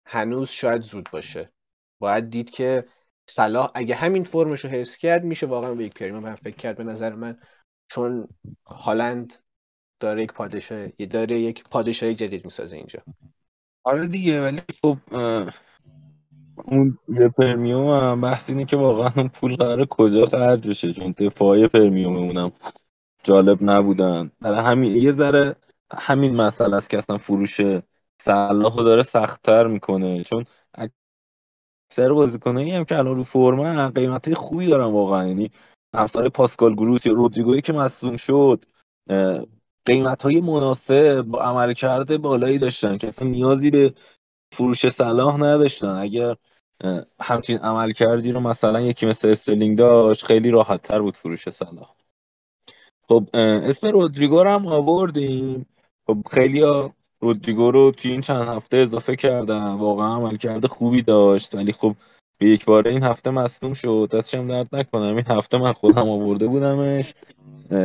هنوز شاید زود باشه. باید دید که صلاح اگه همین فرمش رو حفظ کرد میشه واقعا به یک پرمیوم هم فکر کرد به نظر من چون هالند داره یک پادشاه داره یک پادشاهی جدید می‌سازه اینجا. آره دیگه ولی خب اون یه پرمیوم هم بحث اینه که واقعا پول قراره کجا خرج بشه چون دفاعی پرمیوم اونم جالب نبودن. برای همین یه ذره همین مسئله است که اصلا فروش صلاح داره سختتر می‌کنه. چون سر بازیکنایی هم که الان رو فرمن قیمت های خوبی دارن واقعا. یعنی امثال پاسکال گروس یا رودریگویی که مصدوم شد قیمت های مناسب با عمل کرده بالایی داشتن. که اصلا نیازی به فروش صلاح نداشتن. اگر همچین عمل کردی رو مثلا یکی مثل استرلینگ داشت خیلی راحت تر بود فروش صلاح. خب اسم رودریگو رو هم آوردیم. خب خیلی رودریگو رو توی این چند هفته اضافه کردن واقعا عمل کرده خوبی داشت. ولی خب به یک باره این هفته مصدوم شد. دستشم درد نکنم. این هفته من خودم آورده بودمش.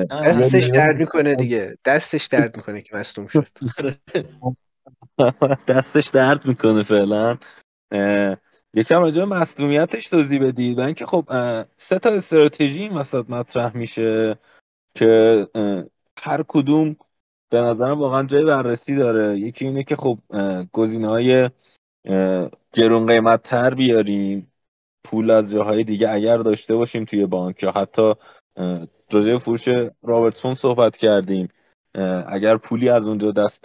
دستش درد می‌کنه دیگه. دستش درد می‌کنه که مصدوم شد. دستش درد می‌کنه فعلا. یکم راجع به مصدومیتش توضیح بدید. و اینکه خب سه تا استراتژی این وسط مطرح میشه که هر کدوم به نظرم واقعا جای بررسی داره. یکی اینه که خب گزینه های گرون قیمت تر بیاریم. پول از جاهای دیگه اگر داشته باشیم توی بانک یا حتی راجع فروش رابرتسون صحبت کردیم. اگر پولی از اونجا دست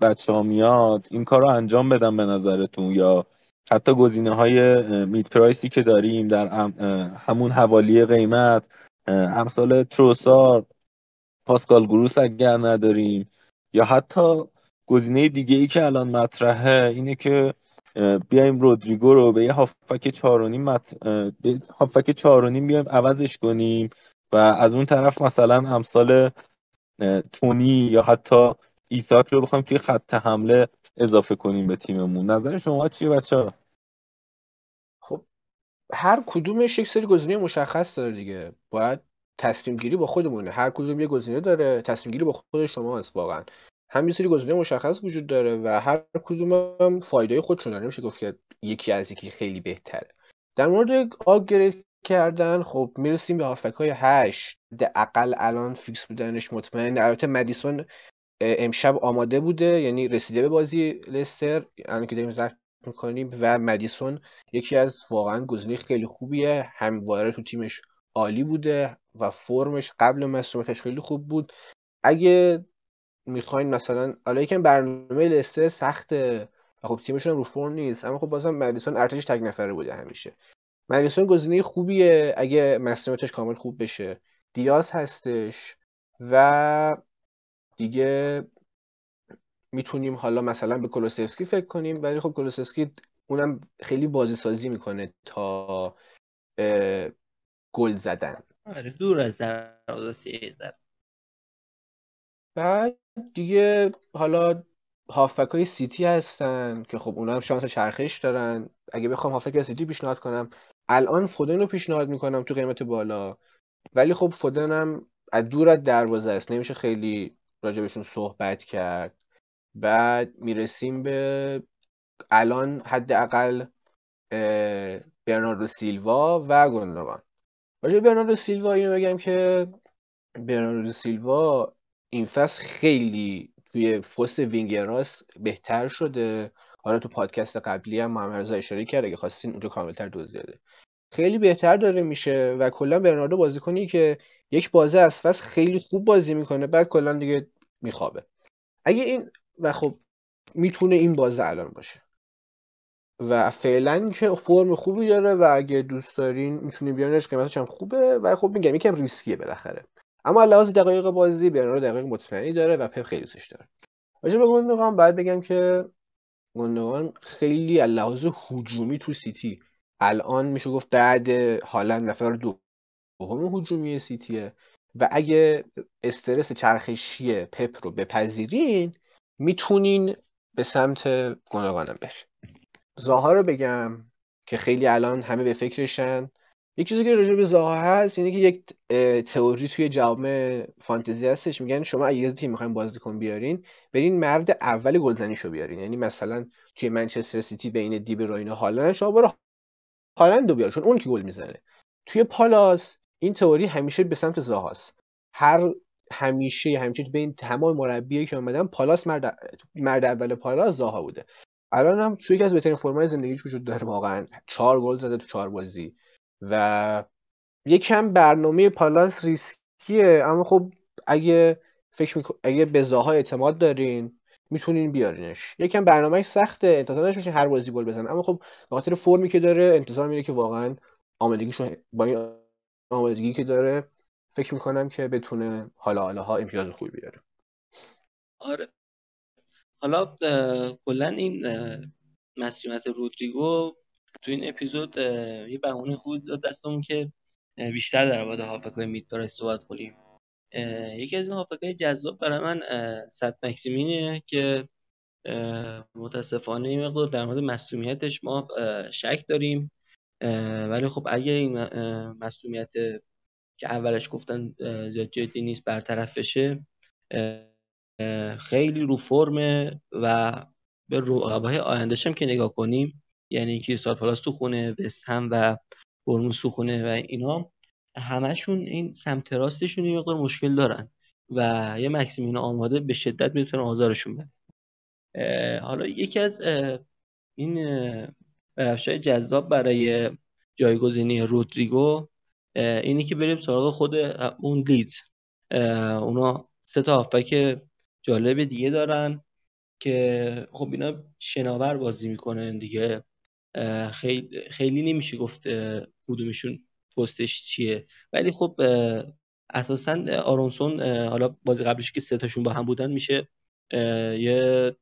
بچه ها میاد این کار رو انجام بدم به نظرتون. یا حتی گزینه های مید پرایسی که داریم در همون حوالی قیمت امثال تروسار پاسکال گروس اگر نداریم. یا حتی گزینه دیگه ای که الان مطرحه اینه که بیایم رودریگو رو به یه هافک چهارونیم مت... به هافک بیایم عوضش کنیم و از اون طرف مثلا امثال تونی یا حتی ایساک رو بخوایم که خط حمله اضافه کنیم به تیممون. نظر شما چیه بچه؟ خب هر کدومش یک سری گزینه مشخص داره دیگه. باید تصمیم گیری با خودمونه. هر کدوم یه گزینه داره تصمیم گیری با خود شما هست واقعا. هم یه سری گزینه مشخص وجود داره و هر کدوم هم فایده خودشون داره. نمیشه گفت که یکی از یکی خیلی بهتره. در مورد آپگرید کردن خب می‌رسیم به هافک های هشت. اقل الان فیکس بودنش مطمئن. البته مدیسون امشب آماده بوده یعنی رسیده به بازی لستر. الان که داریم زرد می‌کنیم. و مدیسون یکی از واقعا گزینه خیلی خوبیه. همواره تو تیمش عالی بوده و فرمش قبل مسئولیتش خیلی خوب بود. اگه می‌خواین مثلا حالا یکم برنامه لسته سخته و خب تیمشون رو فرم نیست اما خب بازم مدیسون ارتش تک نفره بوده همیشه. مدیسون گزینه خوبیه اگه مسئولیتش کامل خوب بشه. دیاز هستش و دیگه می‌تونیم حالا مثلا به کلوسفسکی فکر کنیم ولی خب کلوسفسکی اونم خیلی بازی سازی می‌کنه تا گل زدن. آره دور از دروازه بعد دیگه حالا هافک های سیتی هستن که خب اونا هم شانس چرخش دارن. اگه بخوام هافک سیتی پیشنهاد کنم. الان فودن رو پیشنهاد می‌کنم تو قیمت بالا. ولی خب فودن هم از دور از دروازه است. نمیشه خیلی راجبشون صحبت کرد. بعد می‌رسیم به الان حداقل برناردو سیلوا و گوندوان راجع برناردو سیلوا اینو بگم که برناردو سیلوا این فصل خیلی توی پست وینگر راست بهتر شده. حالا تو پادکست قبلی هم محمد رضا اشاره کرد اگه خواستین اونجا کاملتر توضیح بده. خیلی بهتر داره میشه و کلا برناردو بازیکنی که یک بازه از فصل خیلی خوب بازی می‌کنه بعد کلا دیگه میخوابه. اگه این و خب می‌تونه این بازه الان باشه. و فعلا که فرم خوبی داره و اگه دوست دارین می‌تونین بیارینش قیمتش هم خوبه و خب میگم یکم ریسکیه بالاخره. اما لحاظ دقایق بازی برنارو دقایق مطمئنی داره و پپ خیلی دوستش داره. راجع به باید بگم که گوندوان خیلی لحاظ هجومی تو سیتی الان میشه گفت بعد حالا نفر دوم هجومی سیتیه و اگه استرس چرخشی پپ رو بپذیرین می‌تونین به سمت گناگانم برین. زاها رو بگم که خیلی الان همه به فکرشن. یک چیزی که راجع به زاها هست اینه که یک تئوری توی جامعه فانتزی هستش. میگن شما اگه یه تیم می‌خواین بازیکن بیارین برین مرد اول گلزنیشو بیارین. یعنی مثلا توی منچستر سیتی بین دیب روینه هالند شما برو هالند رو بیار چون اون که گل می‌زنه. توی پالاس این تئوری همیشه به سمت زاهاست. هر همیشه همیشه بین تمام مربیایی که اومدن پالاس مرد مرد اول پالاس زاها بوده. الان هم توی یکی از بهترین فرمای زندگیش وجود داره واقعا. چهار گل زده تو چهار بازی. و یکم برنامه پالاس ریسکیه. اما خب اگه فکر میکن... اگه به زاها اعتماد دارین می‌تونین بیارینش. یکم برنامهش سخته. انتظار نمیشه هر بازی گل بزنه. اما خب به خاطر فرمی که داره انتظار میره که واقعا آمادگیشو با این آمادگی که داره فکر می‌کنم که بتونه حالا حالا ها امتیاز خوبی بیاره. آره. حالا کلا این مسئولیت رودریگو تو این اپیزود یه بهونه خوب داد دستمون که بیشتر در مورد هافکای میت صحبت کنیم. یکی از این هافکای جذاب برای من صد مکسیمینه که متاسفانه این مقدار در مورد مسئولیتش ما شک داریم. ولی خب اگه این مسئولیت که اولش گفتن زیاد جدی نیست برطرف بشه خیلی رو فرمه و به رقبای آیندهش هم که نگاه کنیم یعنی که سال پلاس تو خونه وست هم و برموس تو خونه و اینا همشون این سمت راستشون یه مقدار مشکل دارن و یه مکسیمین آماده به شدت می‌تونه آزارشون بده حالا یکی از این برفشای جذاب برای جایگزینی رودریگو اینی که بریم سراغ خود اون لید اونا سه تا هافبک جالب دیگه دارن که خب اینا شناور بازی می‌کنن دیگه. خیلی خیلی نمیشه گفت کدومشون پستش چیه. ولی خب اساسا آرونسون حالا بازی قبلش که سه تاشون با هم بودن میشه یه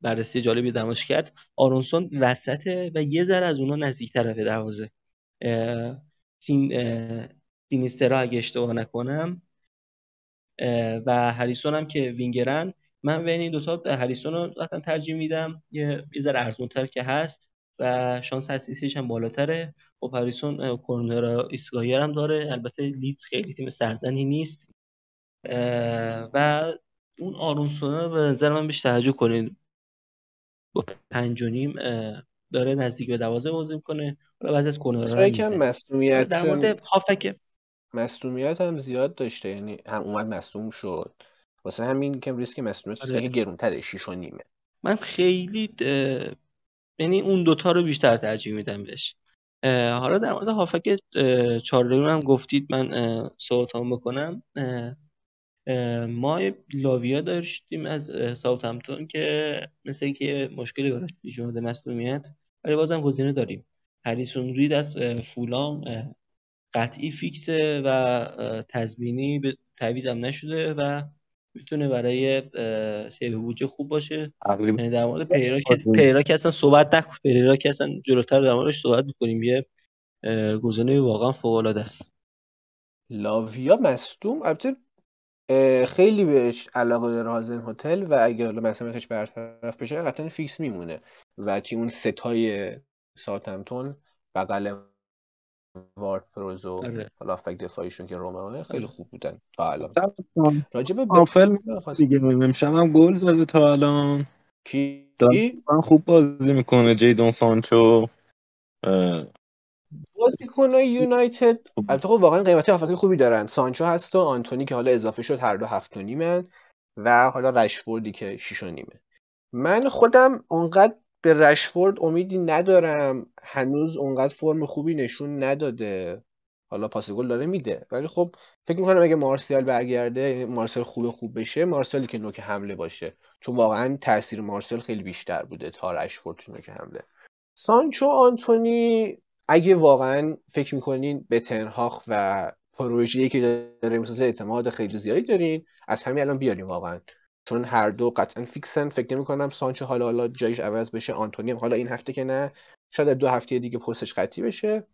بررسی جالبی دماش کرد. آرونسون وسطه و یه ذره از اونا نزدیک طرف دروازه. سین سینیسترا اگه اشتباه نکنم و هریسون هم که وینگرن. من بین این دوتا هریسون رو قطعا ترجیح میدم. یه ذره ارزونتر که هست و شانس اسیستیش هم بالاتره. خب هریسون کورنر ایستگاهی هم داره. البته لیدز خیلی تیم سرزنی نیست. و اون آرونسون به نظر من بیش توجه کنید با پنج و نیم داره نزدیک به دوازه بازی می‌کنه. حالا بعضی از کورنرها یکم مسئولیت در مورد هافک مسئولیت هم زیاد داشته یعنی هم اومد مصدوم شد. واسه همین کم ریسک مسئولیت آره. گرونتره 6 و نیمه. من خیلی یعنی اون دوتا رو بیشتر ترجیح میدم بهش. حالا در مورد هافک چارلون هم گفتید من صحبت هم بکنم. ما لاویا داشتیم از ساوثهمپتون که مثل که مشکلی براش پیش اومده مسئولیت ولی بازم گزینه داریم. هریسون رید از فولام قطعی فیکسه و تضمینی به تعویض هم نشده و می‌تونه برای save بودجه خوب باشه. یعنی در مورد پریرا که پریرا که اصلا صحبت نکن. پیرا که اصلا جلوتر در موردش صحبت می‌کنیم. یه گزینه واقعا فوق العاده است. لاویا مصدوم. البته خیلی بهش علاقه داره هازنهوتل و اگه حالا مثلا برطرف بشه قطعا فیکس میمونه. و تیم اون ستای ساتمتون بغل وارد پروز و آره. حالا فک دفاعیشون که رومه خیلی خوب بودن تا الان. راجب آفل دیگه امشب هم گل زده تا الان. کی؟ من خوب بازی می‌کنه جیدون سانچو. بازیکن یونایتد. البته خب واقعا قیمت هافک خوبی دارن. سانچو هست و آنتونی که حالا اضافه شد هر دو هفت و نیمن و حالا رشفوردی که شیش و نیمه من خودم اونقدر به رشفورد امیدی ندارم. هنوز اونقدر فرم خوبی نشون نداده. حالا پاس گل داره میده. ولی خب فکر می‌کنم اگه مارسیال برگرده یعنی مارسیال خوب خوب بشه مارسیالی که نوک حمله باشه. چون واقعا تاثیر مارسیال خیلی بیشتر بوده تا رشفورد نوک حمله. سانچو آنتونی اگه واقعا فکر می‌کنین به تنهاخ و پروژه‌ای که داره می‌سازه اعتماد خیلی زیادی دارین. از همین الان بیاریم واقعا. چون هر دو قطعا فیکسن فکر نمی کنم سانچو حالا حالا جایش عوض بشه. آنتونی هم حالا این هفته که نه شاید دو هفته دیگه پستش قطعی بشه.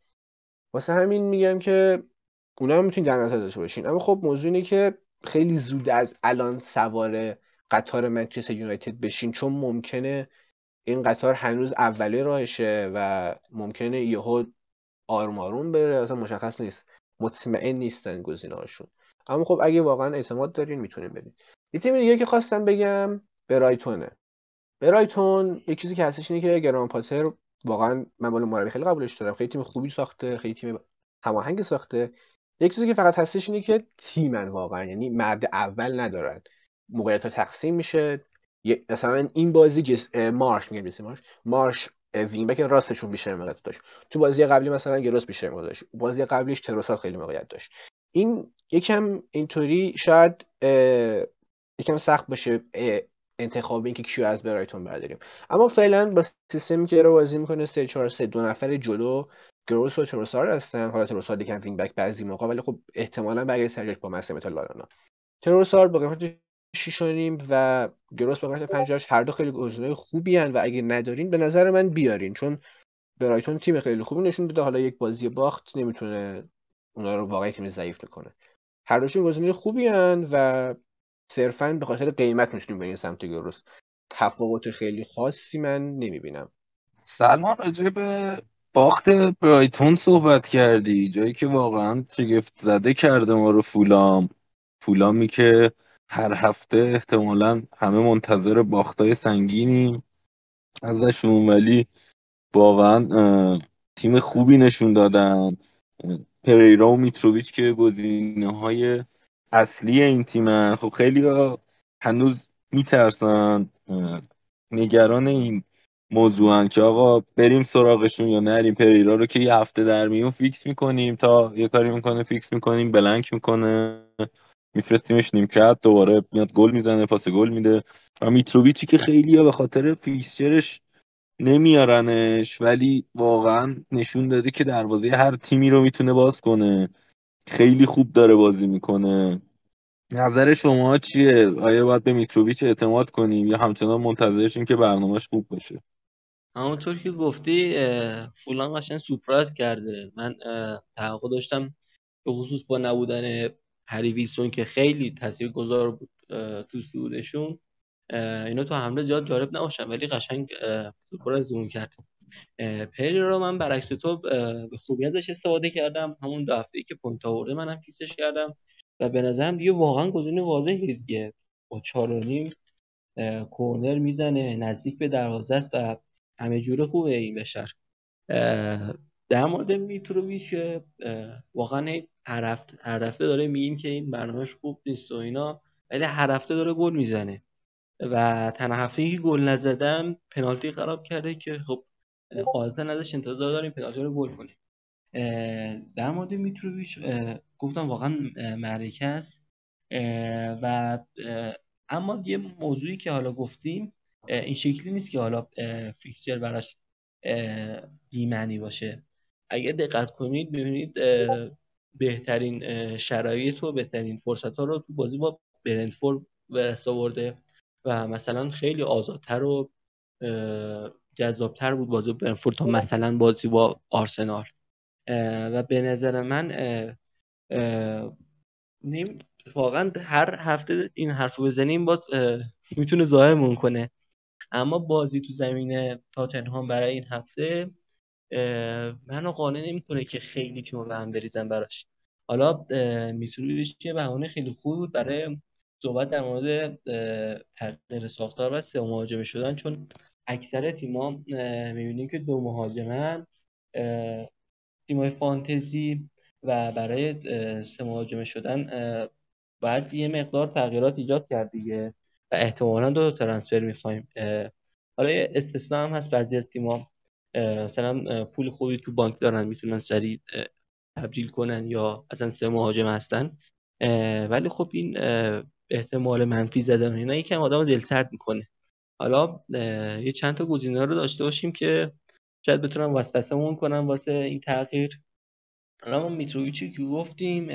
واسه همین میگم که اونا هم می‌تونید در نظر داشته باشین. اما خب موضوع اینه که خیلی زود از الان سوار قطار منچستر یونایتد بشین چون ممکنه این قطار هنوز اولی راهشه و ممکنه یهو آروم آروم بره. اصلا مشخص نیست. مطمئن نیستن گزینه‌هاشون. اما خب اگه واقعا اعتماد دارین می‌تونین بدین یه تیم دیگه که خواستم بگم برایتونه. برایتون یک چیزی که هستش اینه که گران پاتر واقعا من بالا مربی خیلی قبولش دارم. خیلی تیم خوبی ساخته خیلی تیم هماهنگ ساخته. یک چیزی که فقط هستش اینه که تیمن واقعا یعنی مرد اول ندارن. موقعیت تقسیم میشه. مثلا این بازی جس... مارش میگم مارش. مارش وینگ بک راستشون بیشتر موقعیت داشت. تو بازی قبلی مثلا گروس بیشتر موقعیت داشت. بازی قبلیش تروسات خیلی موقعیت داشت. این یکم اینطوری شاید یکم سخت باشه انتخاب اینکه کیو از برایتون برداریم. اما فعلا با سیستمی که رو بازی می‌کنه 3 4 3 دو نفر جلو گروس و تروسار هستن. حالا تروسار یکم wing back بعضی موقع ولی خب احتمالاً برگرد سرجاش با مسئله لارانا. تروسار با قیمت 6 و گروس با قیمت 5 هر دو خیلی گزینه‌های خوبی هن و اگه ندارین به نظر من بیارین چون برایتون تیم خیلی خوبی نشون داده. حالا یک بازی باخت نمی‌تونه اونا رو واقعا تیم ضعیف کنه هر دوشون گزینه خوبی هن و صرفا به خاطر قیمت می‌تونیم بریم سمت گروس تفاوت خیلی خاصی من نمی‌بینم. سلمان راجع به باخت برایتون صحبت کردی. جایی که واقعا شگفت زده کرده ما رو فولام. فولامی که هر هفته احتمالا همه منتظر باختای سنگینیم. ازشون ولی واقعا تیم خوبی نشون دادن. پریرا و میتروویچ که گزینه های اصلی این تیمن خب خیلی ها هنوز میترسن نگران این موضوعن که آقا بریم سراغشون یا نریم. پریرا رو که یه هفته در میون فیکس می‌کنیم تا یه کاری می‌کنه فیکس می‌کنیم blank می‌کنه. میفرستیمش نیمکت دوباره میاد گل می‌زنه پاس گل میده. و میتروویچی که خیلی ها به خاطر فیکسچرش نمیارنش ولی واقعا نشون داده که دروازه هر تیمی رو می‌تونه باز کنه. خیلی خوب داره بازی می‌کنه. نظر شما چیه؟ آیا باید به میتروویچ اعتماد کنیم یا همچنان منتظرشیم که برنامهش خوب باشه؟ همونطور که گفتی فولان قشنگ سورپرایز کرده. من توقع داشتم به خصوص با نبودن هری ویلسون که خیلی گذار بود تو سودشون اینا تو حمله زیاد جالب نباشن ولی قشنگ سورپرایز اون کرد پری رو من برعکس تو به خوبی ازش استفاده کردم. همون دو ای که پوینت آورده منم کیسش کردم. و به نظرم دیگه واقعا گزینه واضحی دیگه. با چارونیم کورنر می‌زنه نزدیک به دروازه است و همه جوره خوبه این بشر. در مورد میتروویچ واقعا هر هفته هر هفته داره میگیم که این برنامهش خوب نیست و اینا ولی هر هفته داره گل می‌زنه. و تنها هفته که گل نزدم پنالتی خراب کرده که خب قاعدتا ازش انتظار داریم پنالتی رو گل کنیم. در مورد میتروویچ گفتم واقعا معرکه است. و اما یه موضوعی که حالا گفتیم این شکلی نیست که حالا فیکسچر براش بیمعنی باشه. اگر دقت کنید ببینید بهترین شرایط و بهترین فرصت ها رو تو بازی با برنتفورد به آورده و مثلا خیلی آزادتر و جذابتر بود بازی برنفورد تا مثلا بازی با آرسنال. و به نظر من نیم واقعا هر هفته این حرف بزنیم باز می‌تونه ظاهرمون کنه اما بازی تو زمین تاتنهام برای این هفته منو قانع نمی‌کنه که خیلی تیم رو هم بریزن براش. حالا می‌تونه یه بهانه خیلی خوب بود برای صحبت در مورد تغییر ساختار و سه مهاجمه شدن چون اکثر تیما می‌بینیم که دو مهاجمن تیمای فانتزی و برای سه مهاجمه شدن باید یه مقدار تغییرات ایجاد کرد دیگه و احتمالا دو ترانسفر می‌خوایم. حالا یه استثنا هم هست بعضی از تیما مثلا پول خوبی تو بانک دارن می‌تونن سریع تبدیل کنن یا اصلا سه مهاجم هستن. ولی خب این احتمال منفی زدن اینا یکم آدم دلسرد می‌کنه. حالا یه چند تا گزینه رو داشته باشیم که شاید بتونم واسطسمون کنم واسه این تغییر. حالا ما میتروویچی که گفتیم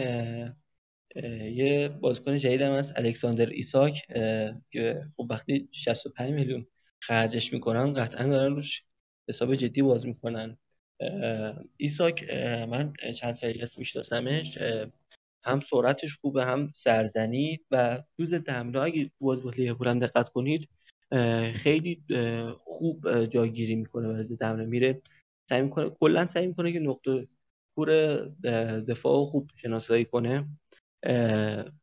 یه بازیکن جدید هم هست الکساندر ایساک که خب وقتی 65 میلیون خرجش می‌کنن قطعا دارن روش حساب جدی باز می‌کنن. ایساک من چند سالی هست میشناسمش هم سرعتش خوبه هم سرزنی و دوز حمله اگه باز هم دقت کنید خیلی خوب جاگیری می‌کنه و ضد حمله میره سعی می‌کنه کلا سعی می‌کنه که نقطه کور دفاع خوب شناسایی کنه.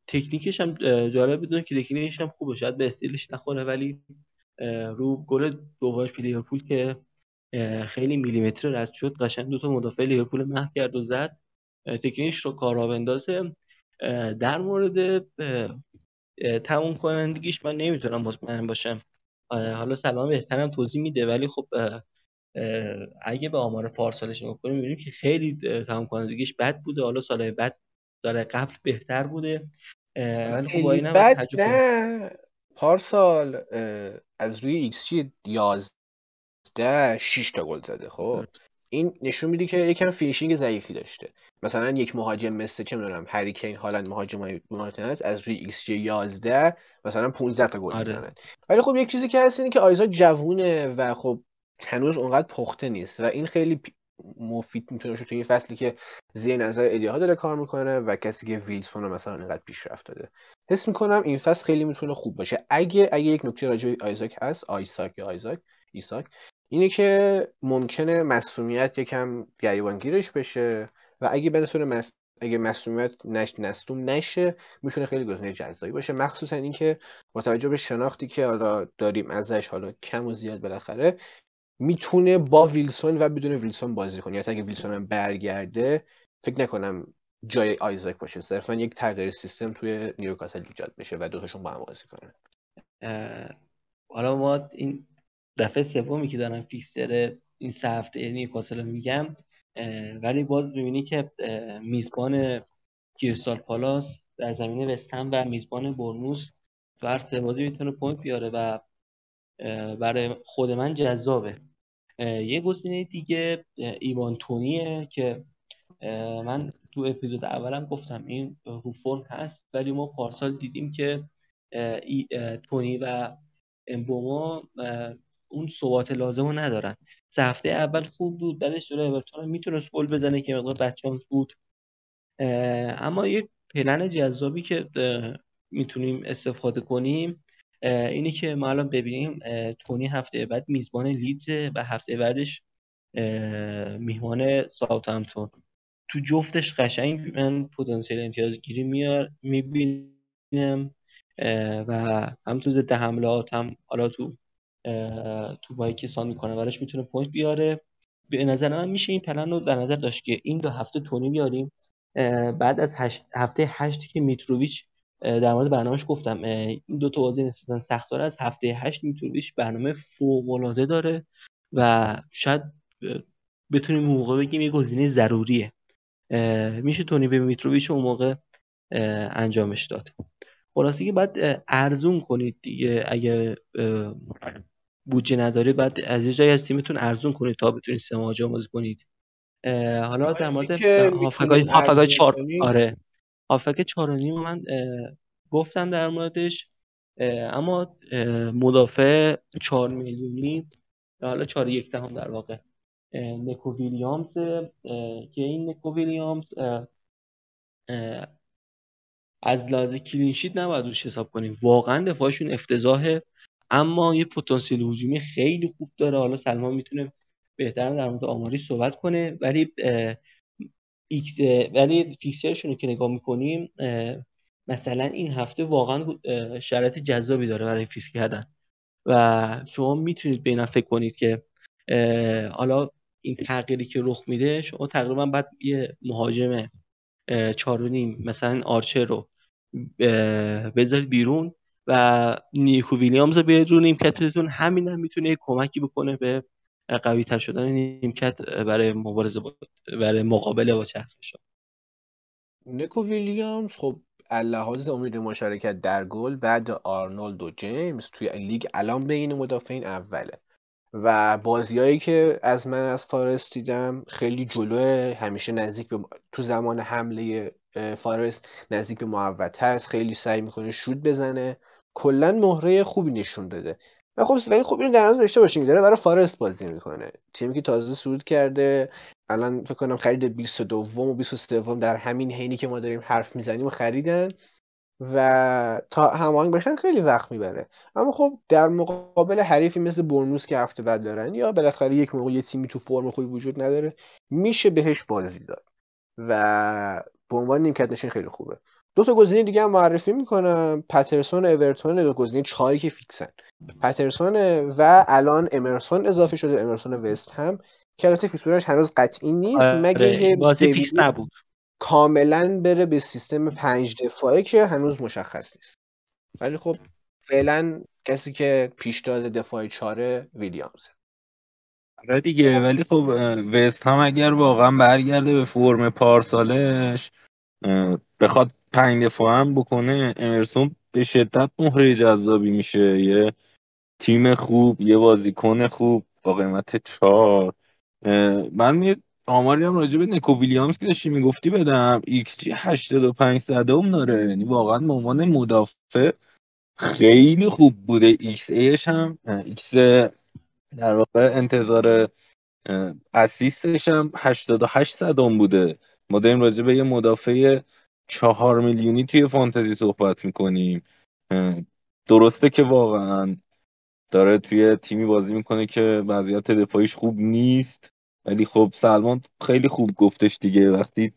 تکنیکش هم جالب بدون که تکنیکش هم خوبه. شاید به استیلش نخوره ولی رو گل دومش لیورپول که خیلی میلیمتر رد شد قشنگ دو تا مدافع لیورپول محو کرد و زد. تکنیکش رو کارا بندازه. در مورد تموم کنندگیش من نمی‌تونم مطمئن باشم. حالا سلمان بهترم توضیح میده ولی خب اگه به آمار پارسالش نگاه کنیم می‌بینیم که خیلی تمام کنندگیش بد بوده. حالا سال بعد سال قبل بهتر بوده. ولی خب با بد نه. پارسال از روی ایکس جی 11 6 تا گل زده خب. این نشون میده که یکم finishing ضعیفی داشته. مثلا یک مهاجم مثل چه می‌دونم هری کین هالند مهاجم مارتینز از روی ایکس جی 11 مثلا 15 تا گل آره. می‌زنن. ولی خب یک چیزی که هست اینه که آیزاک جوونه و خب هنوز اونقدر پخته نیست و این خیلی مفید می‌تونه باشه توی فصلی که زیر نظر ادی هاو داره کار می‌کنه و کسی که ویلسون رو مثلا اینقدر پیشرفت داده. حس می‌کنم این فصل خیلی می‌تونه خوب باشه. اگه اگه یک نکته راجع به آیزاک هست آیساک یا آیزاک ایساک اینه که ممکنه مسئولیت یکم گریبانگیرش بشه و اگه به مس... اگه مسئولیت نش نستوم نشه می‌تونه خیلی گزینه جذابی باشه. مخصوصا اینکه با توجه به شناختی که حالا داریم ازش حالا کم و زیاد بالاخره می‌تونه با ویلسون و بدون ویلسون بازی کنه. یا اگه ویلسون هم برگرده فکر نکنم جای آیزاک باشه. صرفا یک تغییر سیستم توی نیوکاسل ایجاد بشه و دوتاشون با هم بازی کنن. حالا ما این دفعه سومی که دارم fixture این سه هفته نیوکاسل میگم ولی باز ببینی که میزبان کریستال پالاس در زمینه وستهم و میزبان بورنموث تو هر سه بازی می‌تونه point بیاره و برای خود من جذابه. یه گزینه دیگه ایوان تونیه که من تو اپیزود اولم گفتم این رو هست ولی ما پارسال دیدیم که تونی و امبوما اون ثبات لازم رو ندارن. سه هفته اول خوب بود بعدش داره اورتون می‌تونست گل بزنه که مقدار بچانس بود. اما یه پلن جذابی که می‌تونیم استفاده کنیم اینی که ما الان ببینیم تونی هفته بعد میزبان لیدز و هفته بعدش میهمان ساوثهمپتون تو جفتش قشنگ من پتانسیل امتیاز گیری میار می‌بینم و هم تو ضد حملات هم حالا تو توپایی که سانتر می‌کنه. براش می‌تونه point بیاره. به نظر من میشه این پلن رو در نظر داشت که این دو هفته تونی بیاریم. بعد از هفته هشت که میتروویچ در مورد برنامهش گفتم این دو تا بازی نسبتا سخت داره از هفته هشت میتروویچ برنامه فوق العاده داره و شاید بتونیم اون موقع بگیم یه گزینه ضروریه. میشه تونی به میتروویچ اون موقع انجامش داد. خلاصه که باید ارزون کنید دیگه اگه بودجه ندارید بعد از یه جایی از تیمتون ارزون کنید تا بتونید سه مهاجم بازی کنید. حالا در مورد هافکای چهار آره هافک چهار و نیم من گفتم در موردش اما مدافع چهار میلیونی حالا چهار یک دهم در واقع. نکو ویلیامز که این نکو ویلیامز از لحاظ clean sheet نباید روش حساب کنیم. واقعا دفاعشون افتضاحه. اما یه پتانسیل هجومی خیلی خوب داره. حالا سلمان می‌تونه بهتر در مورد آماری صحبت کنه ولی x ولی fixture شون رو که نگاه می‌کنیم مثلا این هفته واقعا شرایط جذابی داره برای فیکس کردن. و شما می‌تونید به فکر کنید که حالا این تغییری که رخ میده شما تقریبا بعد یه مهاجم چارونیم مثلا آرچر رو بذارید بیرون. و نیکو ویلیامز رو بیارید رو نیمکتتون همین هم می‌تونه کمکی بکنه به قوی تر شدن نیمکت برای مبارزه برای مقابله با چرخشان نیکو ویلیامز خب لحاظ امید مشارکت در گل بعد آرنولد و جیمز توی لیگ الان بین مدافعین اوله. و بازیایی که از من از فارست دیدم خیلی جلو همیشه نزدیک به تو زمان حمله فارست نزدیک به محوت هست خیلی سعی می‌کنه شود بزنه. کلا مهره خوبی نشون داده. و خب ولی خب اینو در نظر داشته باشیم داره برای فارست بازی می‌کنه. تیمی که تازه صعود کرده الان فکر کنم خرید 22 و 23 در همین حینی که ما داریم حرف می‌زنیم و خریدن. و تا هماهنگ بشن خیلی وقت می‌بره. اما خب در مقابل حریفی مثل بورنموث که هفته بعد دارن یا بالاخره یک موقع یه تیمی تو فرم خوبی وجود نداره میشه بهش بازی داد. و به عنوان نیمکت نشین خیلی خوبه. دو تا گزینه دیگه هم معرفی می‌کنم. پترسون و اورتون دو گزینه چهاری که فیکسن. پترسون و الان امرسون اضافه شده امرسون وست هم که البته فیکسورش هنوز قطعی نیست آره، مگه بازی فیکس نبود. کاملا بره به سیستم پنج دفاعه که هنوز مشخص نیست. ولی خب فعلا کسی که پیشتاز دفاع چهاره ویلیامز. آره دیگه ولی خب وست هم اگر واقعا برگرده به فرم پارسالش بخواد پنج دفاع هم بکنه امرسون به شدت مهره جذابی میشه. یه تیم خوب یه بازیکن خوب با قیمت چهار. من یه آماری هم راجع به نکو ویلیامز که داشتی می‌گفتی بدم. ایکس جی 85 صدم داره. یعنی واقعا به عنوان مدافع خیلی خوب بوده. xA ش هم x در واقع انتظار اسیستش هم 88 صدم بوده. ما داریم راجع به یه مدافع چهار میلیونی توی فانتزی صحبت می‌کنیم. درسته که واقعا داره توی تیمی بازی می‌کنه که وضعیت دفاعیش خوب نیست ولی خب سلمان خیلی خوب گفتش دیگه. وقتی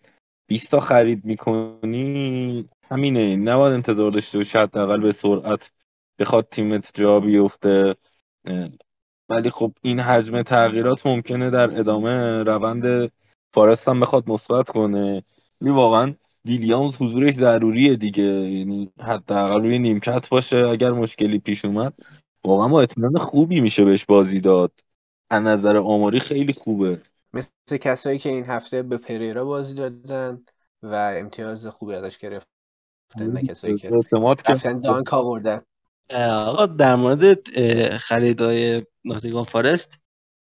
20 تا خرید می‌کنی همینه. نباید انتظار داشته باشی حداقل به سرعت بخواد تیمت جا بیفته. ولی خب این حجم تغییرات ممکنه در ادامه روند فارست هم بخواد مثبت کنه. ولی واقعا ویلیامز حضورش ضروریه دیگه. یعنی حداقل روی نیمکت باشه اگر مشکلی پیش اومد. واقعا با اطمینان خوبی میشه بهش بازی داد. از نظر آماری خیلی خوبه. مثل کسایی که این هفته به پریرا بازی دادن و امتیاز خوبی ازش گرفتن نه کسایی که رفتن دانک آوردن. آقا در مورد خریدای ناتیگان فارست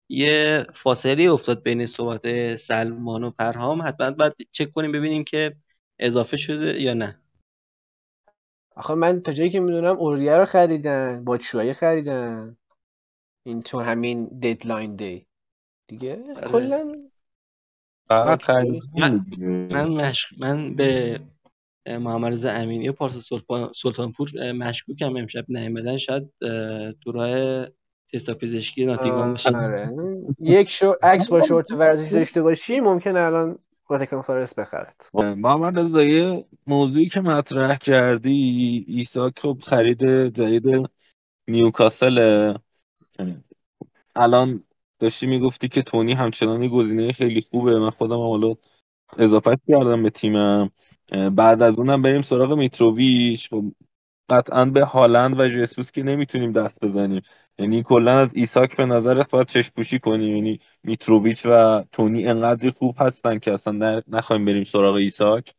یه فاصله افتاد بین صحبت سلمان و پرهام. حتما باید چک کنیم ببینیم که اضافه شده یا نه. آخه من تا جایی که می‌دونم اوریه رو خریدن با خریدن. این تو همین ددلاین دی دیگه آره. کلا من مشک من به محمد رضا امینی و پارسا سلطانپور مشکوکم. امشب نیومدن. شاید تو راه تستا پزشکی ناتیگان باشن آره. یک شو عکس با شورت ورزش داشته باشی ممکن الان واتکان فارست بخرد. محمد رضا یه موضوعی که مطرح کردی ایساک خب خرید جدید نیوکاسل. الان داشتی می‌گفتی که تونی همچنان گزینه خیلی خوبه. من خودم حالا اضافه کردم به تیمم. بعد از اونم بریم سراغ میتروویچ. خب قطعا به هالند و جسوس که نمی‌تونیم دست بزنیم. یعنی کلا از ایساک به نظرت باید چشم پوشی کنیم یعنی میتروویچ و تونی انقدری خوب هستن که اصلا نخوایم بریم سراغ ایساک؟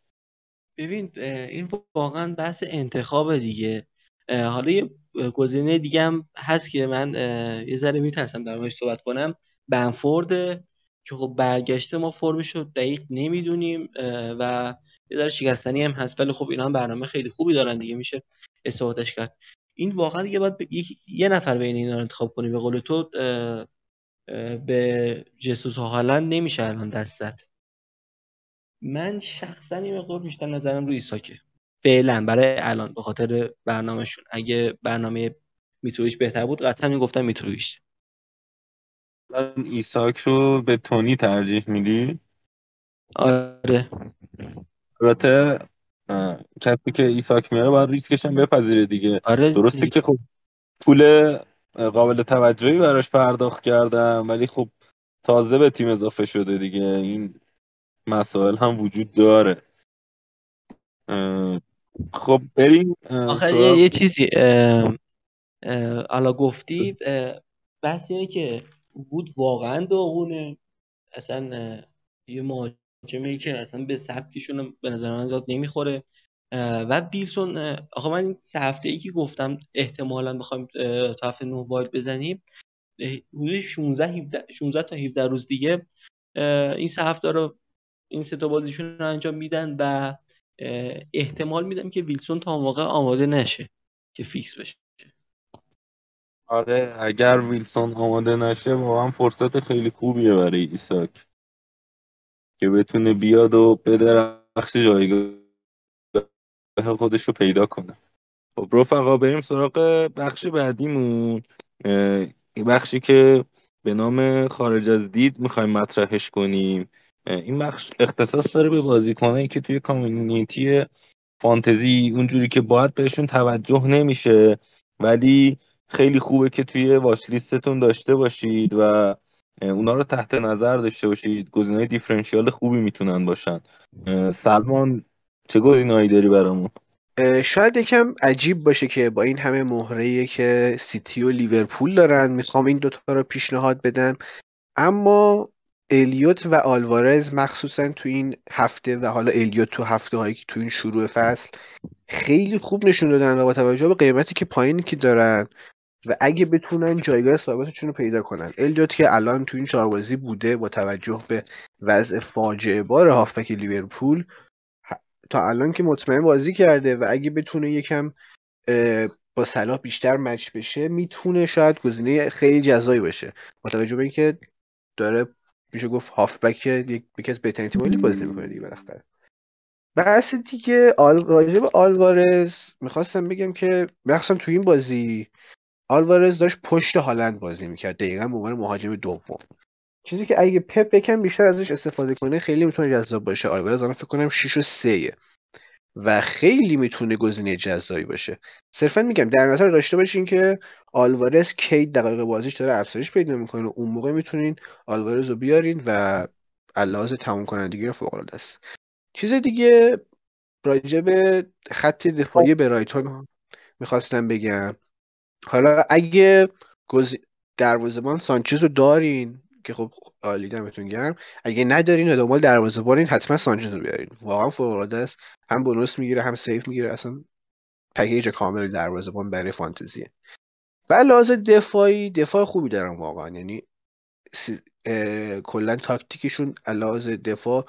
ببین این واقعا بحث انتخاب دیگه. حالا یه گزینه دیگه هم هست که من یه ذره میترسم در موردش صحبت کنم. بنفورد که خب برگشته ما فرمش رو دقیق نمی‌دونیم و یه ذره شکستنی هم هست. ولی خب اینا هم برنامه خیلی خوبی دارن دیگه میشه استفادهش کرد. این واقعا دیگه باید یه نفر بین اینا رو انتخاب کنی. به قول تو به جسوس هالند نمیشه الان دست من شخصا یه مقدار بیشتر نظرم روی ایساکه. فعلا برای الان به خاطر برنامهشون. اگه برنامه میتروویچ بهتر بود قطعا می‌گفتم میتروویچ ایساک رو به تونی ترجیح میدی؟ آره. البته کسی که ایساک میاره باید ریسکش هم بپذیره دیگه. آره درسته که خب پول قابل توجهی براش پرداخت کردم ولی خب تازه به تیم اضافه شده دیگه. این مسائل هم وجود داره. خب بریم آخه یه, یه چیزی حالا گفتی اینه که بود واقعا داغونه. اصلا یه مهاجمی که اصلا به سبکشون به نظر من زیاد نمی‌خوره. و بیلسون آخه من این سه هفته ای که گفتم احتمالا بخوایم تا هفته نه باید بزنیم حدود 16 16 تا 17 روز دیگه این سه هفته رو این سه تا بازیشون رو انجام میدن و احتمال میدم که ویلسون تا موقع آماده نشه که فیکس بشه. آره اگر ویلسون آماده نشه واقعا فرصت خیلی خوبیه برای ایساک. که بتونه بیاد و بدرخشه جایگاه خودش رو پیدا کنه. خب رفقا بریم سراغ بخش بعدیمون. بخشی که به نام خارج از دید می‌خوایم مطرحش کنیم. این بخش اختصاص داره به بازیکنایی که توی کامیونیتی فانتزی اونجوری که باید بهشون توجه نمیشه ولی خیلی خوبه که توی واچ لیستتون داشته باشید و اونا رو تحت نظر داشته باشید. گزینه دیفرنشیال خوبی می‌تونن باشن. سلمان چه گزینه‌ای داری برامون؟ شاید یکم عجیب باشه که با این همه مهره که سیتی و لیورپول دارن می‌خوام این دوتا رو پیشنهاد بدم. اما الیوت و آلوارز مخصوصا تو این هفته و حالا الیوت تو هفته هایی که تو این شروع فصل خیلی خوب نشون دادن و با توجه به قیمتی که پایینی که دارن و اگه بتونن جایگاه ثابتشون رو پیدا کنن. الیوت که الان تو این چهار بوده با توجه به وضع فاجعه بار هافبک لیورپول تا الان که مطمئن بازی کرده و اگه بتونه یکم با صلاح بیشتر مچ بشه می‌تونه شاید گزینه خیلی جزایی باشه. با توجه به اینکه داره میشه گفت هافبک یکی از بهترین تیم‌های بازی می‌کنه دیگه بالاخره. بحث دیگه آل... راجب آلوارز می‌خواستم بگم که مخصوصا تو این بازی آلوارز داشت پشت هالند بازی می‌کرد. دقیقا به عنوان مهاجم دوم. چیزی که اگه پپ بکن بیشتر ازش استفاده کنه خیلی می‌تونه جذاب باشه. آلوارز الان فکر کنم 6 و 3 و خیلی می‌تونه گزینه جذابی باشه. صرفا میگم در نظر داشته باشین که آلوارز کی دقایق بازیش داره افزایش پیدا می‌کنه. اون موقع می‌تونین آلوارز رو بیارین و علاوه تموم کنندگی رو فوق العاده است. چیز دیگه راجع به خط دفاعی برایتون می‌خواستم بگم. حالا اگه دروازه‌بان سانچز رو دارین که خب عالی دمتون گرم. اگه ندارین و دنبال دروازه‌بانین حتما سانچز رو بیارین. واقعا فوق است. هم بونوس می‌گیره هم سیف می‌گیره. اصلا پکیج کامل دروازه‌بان برای فانتزیه. و لحاظ دفاعی دفاع خوبی دارن واقعا. یعنی کلا تاکتیکشون لحاظ دفاع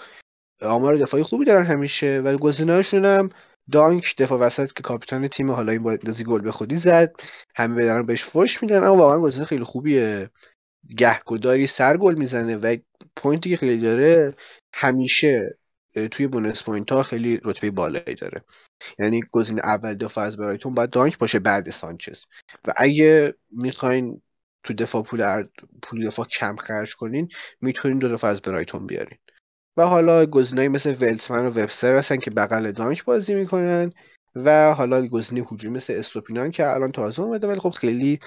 آمار دفاعی خوبی دارن همیشه. و گزینه‌هاشون هم دانک دفاع وسط که کاپیتان تیم حالا این با گل به خودی زد. همه بدن بهش فوش میدن اما واقعا گزینه خیلی خوبیه. گهگداری سر گل می‌زنه و point ی که خیلی داره همیشه توی bonus point ها خیلی رتبه بالایی داره. یعنی گزینه اول دفاع از برایتون باید دانک باشه بعد سانچز. و اگه می‌خواین تو دفاع پول پول دفاع کم خرج کنین می‌تونین دو دفاع از برایتون بیارین. و حالا گزینه‌ای مثل ولتمن و وبستر هستن که بغل دانک بازی می‌کنن و حالا گزینه هجومی مثل استوپینان که الان تازه اومده ولی خب خیلی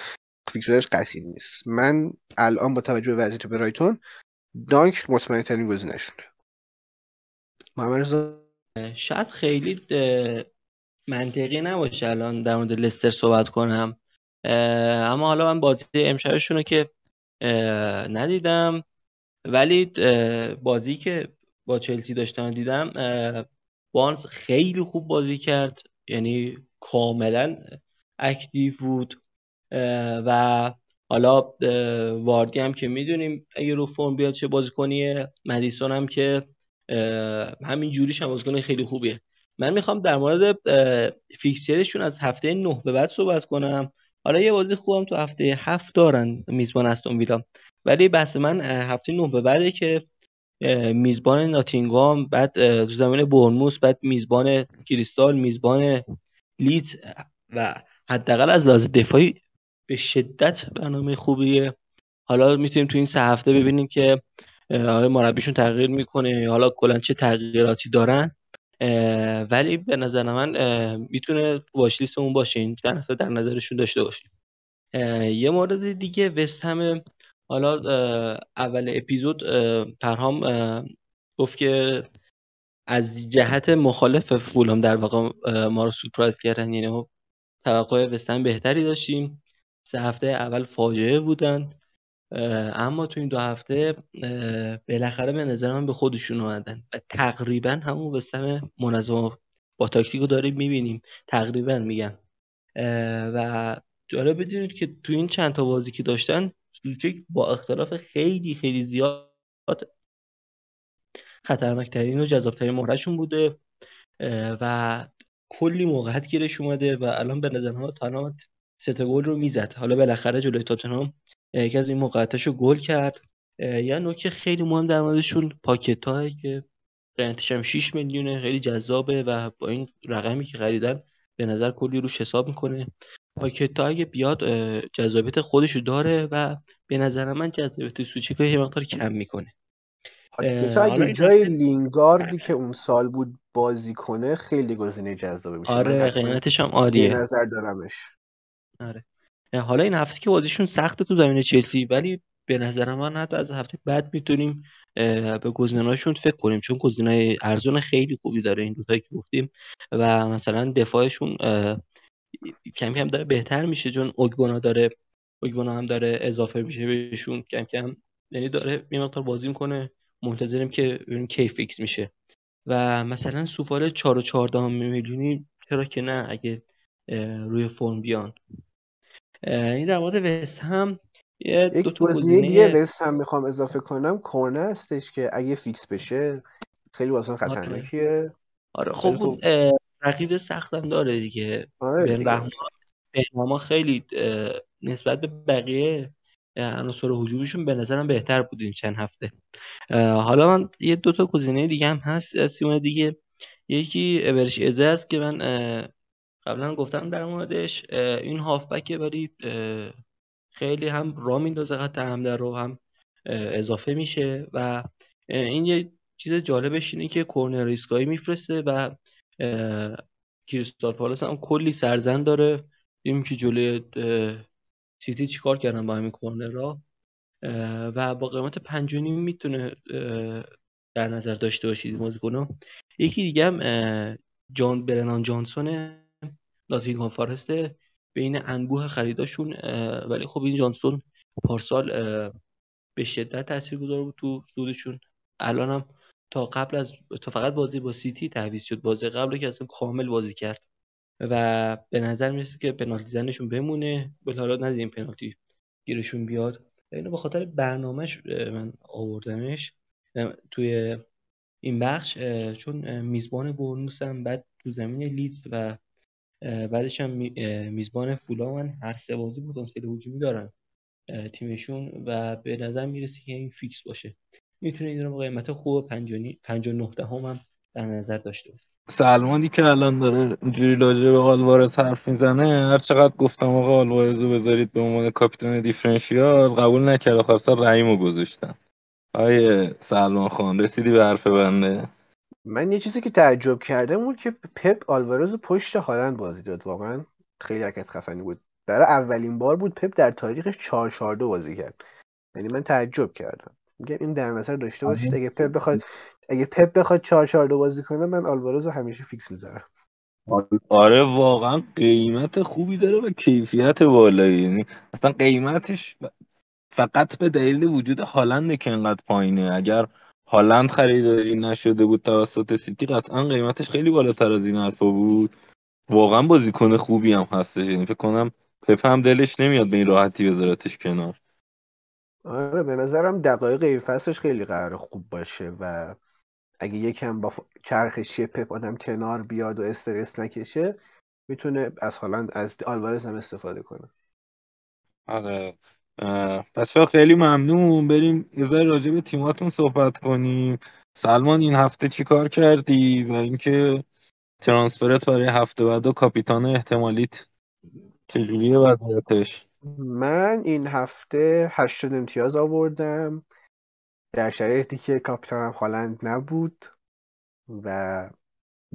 فکرش قصید نیست. من الان با توجه به وضعیت برایتون دانک مطمئن ترین گزینه شده شاید خیلی منطقی نباشه الان در مورد لستر صحبت کنم. اما حالا من بازی امشبشون رو که ندیدم. ولی بازی که با چلسی داشتم دیدم بارنز خیلی خوب بازی کرد. یعنی کاملا اکتیو بود. و حالا واردی هم که می‌دونیم اگه رو فرم بیاد چه بازیکنیه مدیسون هم که همین جوریش هم بازیکن خیلی خوبیه. من می‌خوام در مورد فیکسچرشون از هفته نه به بعد صحبت کنم. حالا یه بازی خوبم تو هفته هفت دارن میزبان استون ویلا. ولی بحث من هفته نه به بعده که میزبان ناتینگام بعد تو زمین برنموس بعد میزبان کریستال میزبان لیت و حداقل از لحاظ دفاعی به شدت برنامه خوبیه. حالا می‌تونیم تو این سه هفته ببینیم که حالا مربیشون تغییر می‌کنه حالا کلا چه تغییراتی دارن. ولی به نظر من می‌تونه واش اون باشه این در نظرشون داشته باشیم. یه مورد دیگه وست حالا اول اپیزود پرهام گفت که از جهت مخالف فولام در واقع ما رو سورپرایز کردن. یعنی توقع وستن بهتری داشتیم. سه هفته اول فاجعه بودن اما تو این دو هفته بالاخره به نظر من به خودشون اومدن و تقریبا همون وستن منظم با تاکتیک رو داریم می‌بینیم. تقریبا میگم. و جالب بدونید که تو این چند تا بازی که داشتن با اختلاف خیلی خیلی زیاد خطرناکترین و جذابترین مهرشون بوده و کلی موقعیت گیرش اومده و الان به نظر من تنها سه گل رو می‌زد. حالا بالاخره جلوی تاتنهام یکی از این موقعیتش رو گل کرد. یا نکته خیلی مهم در موردشون پاکت که قیمتش هم 6 میلیونه خیلی جذابه و با این رقمی که خریدن به نظر کلی روش حساب می‌کنه. پاکتا اگه بیاد جذابیت خودشو داره و به نظر من جذابیت سوچیکو یه مقدار کم می‌کنه. پاکتا اگه جای لینگاردی که اون سال بود بازی کنه خیلی گزینه جذابه میشه. آره قیمتش هم عالیه. نظر دارمش. آره. حالا این هفته که بازیشون سخته تو زمین چلسی ولی به نظر من حتی از هفته بعد می‌تونیم به گزینه‌هاشون فکر کنیم چون گزینه‌های ارزون خیلی خوبی داره این دوتایی که گفتیم و مثلا دفاعشون کم کم داره بهتر میشه چون اوگبونا داره اوگبونا هم داره اضافه میشه بهشون کم کم. یعنی داره یه مقدار بازی می‌کنه منتظریم که ببینیم کی فیکس میشه. و مثلا سوپار 4 و 14 میلیونی چرا که نه اگه روی فرم بیان. این در مورد وست هم یه یک گزینه دیگه وست هم می‌خوام اضافه کنم. کورنه هستش که اگه فیکس بشه خیلی واسه آره. خطرناکیه. آره خب رقیب سختم داره دیگه. آره بن خیلی نسبت به بقیه عناصر هجومیشون به نظرم بهتر بود این چند هفته. حالا من یه دو تا گزینه دیگه هم هست سیمون دیگه. یکی ابرش ازه است که من قبلا گفتم در موردش. این هافبکه ولی خیلی هم را میندازه خط حمله رو هم اضافه میشه. و این یه چیز جالبش اینه که کورنر ریسکایی میفرسته و کریستال پالاس هم کلی سرزن داره. دیدیم که جلوی سیتی چیکار کردن با همین کورنر و با قیمت پنج می‌تونه در نظر داشته باشید بازیکن یکی دیگه هم جان برنان جانسون ناتینگهام فارست بین انبوه خریداشون ولی خب این جانسون پارسال به شدت تاثیرگذار بود تو سودشون. الان هم تا قبل از تا فقط بازی با سیتی تعویض شد. بازی قبل که اصلا کامل بازی کرد. و به نظر می‌رسه که پنالتی زنشون بمونه. به حالا ندیدیم پنالتی گیرشون بیاد. اینو به خاطر برنامهش من آوردمش. توی این بخش چون میزبان بورنموث هم بعد تو زمین لیدز و بعدش هم میزبان فولهام هر سه بازی پتانسیل هجومی دارن تیمشون. و به نظر می‌رسه که این فیکس باشه. می‌تونه این رو قیمت خوب 59 دهم هم در نظر داشته باشه. سلمانی که الان داره اینجوری راجع به آلوارز حرف می‌زنه هر چقدر گفتم آقا آلوارز رو بذارید به عنوان کاپیتان differential قبول نکرد. خواستن رحیم رو گذاشتن آقای سلمان خان رسیدی به حرف بنده؟ من یه چیزی که تعجب کردم بود که پپ آلوارز پشت هالند بازی داد. واقعا خیلی حرکت خفنی بود. برای اولین بار بود پپ در تاریخش 4 4 بازی کرد. یعنی من تعجب کردم. میگم این در نظر داشته باشید. آره. اگه پپ بخواد اگه پپ بخواد 4 4 بازی کنه من آلوارز رو همیشه fix می‌ذارم. آره واقعا قیمت خوبی داره و کیفیت بالایی. یعنی اصلا قیمتش فقط به دلیل وجود هالند که انقدر پایینه. اگر هالند خریداری نشده بود توسط سیتی قطعا قیمتش خیلی بالاتر از این حرفا بود. واقعا بازیکن خوبی هم هستش. یعنی فکر کنم پپ هم دلش نمیاد به این راحتی بذارتش کنار. آره به نظرم دقایق فصلش خیلی قرار خوب باشه و اگه یکم با چرخشی پپ آدم کنار بیاد و استرس نکشه می‌تونه از هالند از آلوارز هم استفاده کنه. آره. ها خیلی ممنون. بریم یه ذره راجع به تیماتون صحبت کنیم. سلمان این هفته چی کار کردی؟ و اینکه ترانسفرت برای هفته بعد و کاپیتان احتمالیت چجوریه وضعیتش؟ من این هفته هشتاد امتیاز آوردم. در شرایطی که کاپیتانم هالند نبود و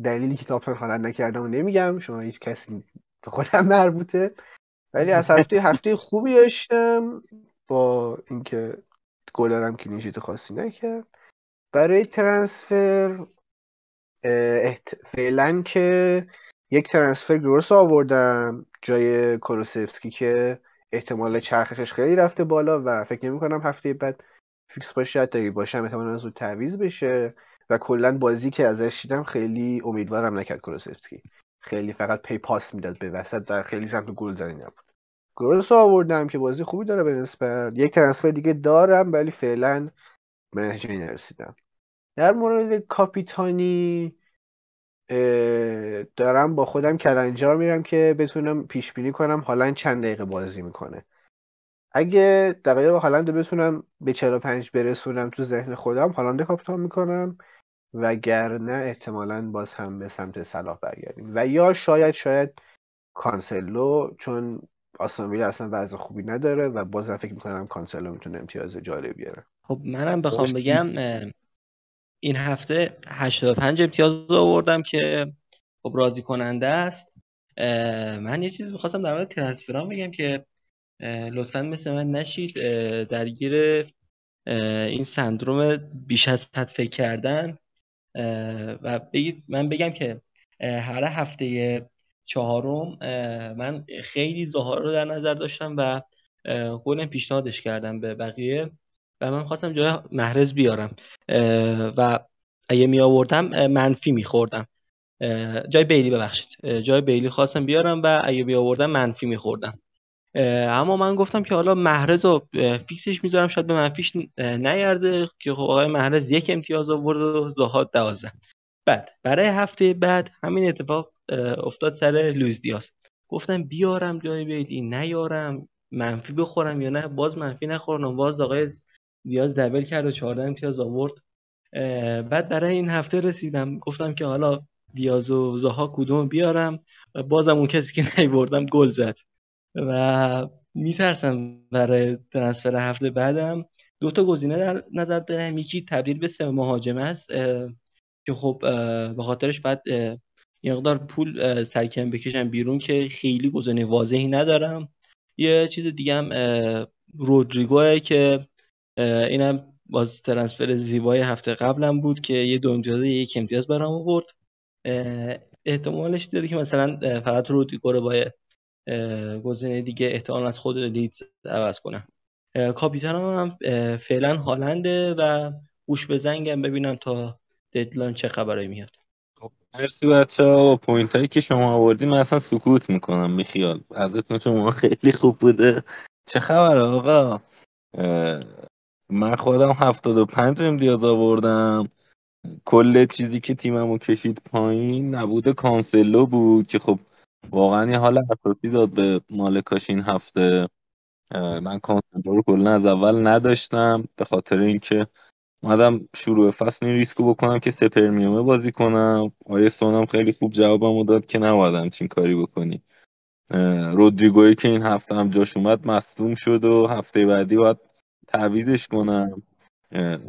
دلیلی که کاپیتان هالند نکردم نمیگم شما هیچ کسی به خودم مربوطه ولی از هفته هفته خوبی داشتم با اینکه گلارم کلینشیت خاصی نکرد. برای ترانسفر احت... فعلا که یک ترانسفر گروس آوردم جای کروسفسکی که احتمال چرخشش خیلی رفته بالا و فکر نمی کنم هفته بعد fix باشه حتی باشم احتمال زود تعویض بشه. و کلا بازی که ازش دیدم خیلی امیدوارم نکرد کولوسفسکی خیلی فقط key pass می‌داد به وسط در خیلی سمت گل زنی نبود. گروس آوردم که بازی خوبی داره به نسبت. یک transfer دیگه دارم ولی فعلا به نتیجه نرسیدم. در مورد کاپیتانی دارم با خودم کلنجار میرم که بتونم پیش بینی کنم هالند چند دقیقه بازی می‌کنه. اگه دقایق هالند بتونم به 45 برسونم تو ذهن خودم هالند کاپیتان می‌کنم. وگرنه احتمالا باز هم به سمت صلاح برگردیم. و یا شاید شاید کانسلو چون آستون اصلا وضع خوبی نداره و بازم فکر می‌کنم کانسلو می‌تونه امتیاز جالب بیاره. خب منم بخوام بگم این هفته 85 امتیاز آوردم که خب راضی کننده است. من یه چیز می‌خواستم در مورد ترانسفرام بگم که لطفا مثل من نشید. درگیر این سندروم بیش از حد فکر کردن. و بگید من بگم که هر هفته چهارم من خیلی زهار رو در نظر داشتم و خودم پیشنهادش کردم به بقیه. و من خواستم جای محرز بیارم و اگه می آوردم منفی می خوردم جای بیلی ببخشید. جای بیلی خواستم بیارم و اگه می آوردم منفی می خوردم اما من گفتم که حالا محرز رو fix ش می‌ذارم شاید به منفیش نیارزه که خب آقای محرز یک امتیاز آورد و زاها دوازده. بعد برای هفته بعد همین اتفاق افتاد سر لوییز دیاز. گفتم بیارم جای بیلی نیارم منفی بخورم یا نه؟ باز منفی نخورم باز آقای دیاز double کرد و 14 امتیاز آورد. بعد برای این هفته رسیدم. گفتم که حالا دیاز و زها کدوم بیارم. و بازم اون کسی که نیوردم گل زد. و میترسم برای ترنسفر هفته بعدم. دو تا گزینه در نظر دارم یکی تبدیل به سه مهاجم است که خب به خاطرش بعد مقدار پول سرکم بکشم بیرون که خیلی گزینه واضحی ندارم. یه چیز دیگه هم رودریگوه که اینم باز transfer زیبای هفته قبلم بود که یه دو امتیاز یک امتیاز برام آورد. احتمالش داره که مثلا فقط رودریگو رو با گزینه دیگه احتمال از خود لیدز عوض کنم کاپیتانم هم فعلا هالنده و گوش به زنگم ببینم تا deadline چه خبری میاد. خب مرسی بچه ها با point هایی که شما آوردین. من اصلا سکوت می‌کنم بیخیال ازتون شما خیلی خوب بوده. چه خبر آقا؟ من خودم هفتاد و پنج امتیاز آوردم. کل چیزی که تیممو کشید پایین نبود کانسلو بود که خب واقعا یه حال اساسی داد به مالکاش این هفته. من کانسلو رو کلا از اول نداشتم به خاطر اینکه اومدم شروع فصل این ریسکو بکنم که سه premium ه بازی کنم. آقای سونم خیلی خوب جوابمو داد که نباید چنین کاری بکنی. رودریگوی که این هفته هم جاش اومد مصدوم شد و هفته بعدی باید تعویزش کنم.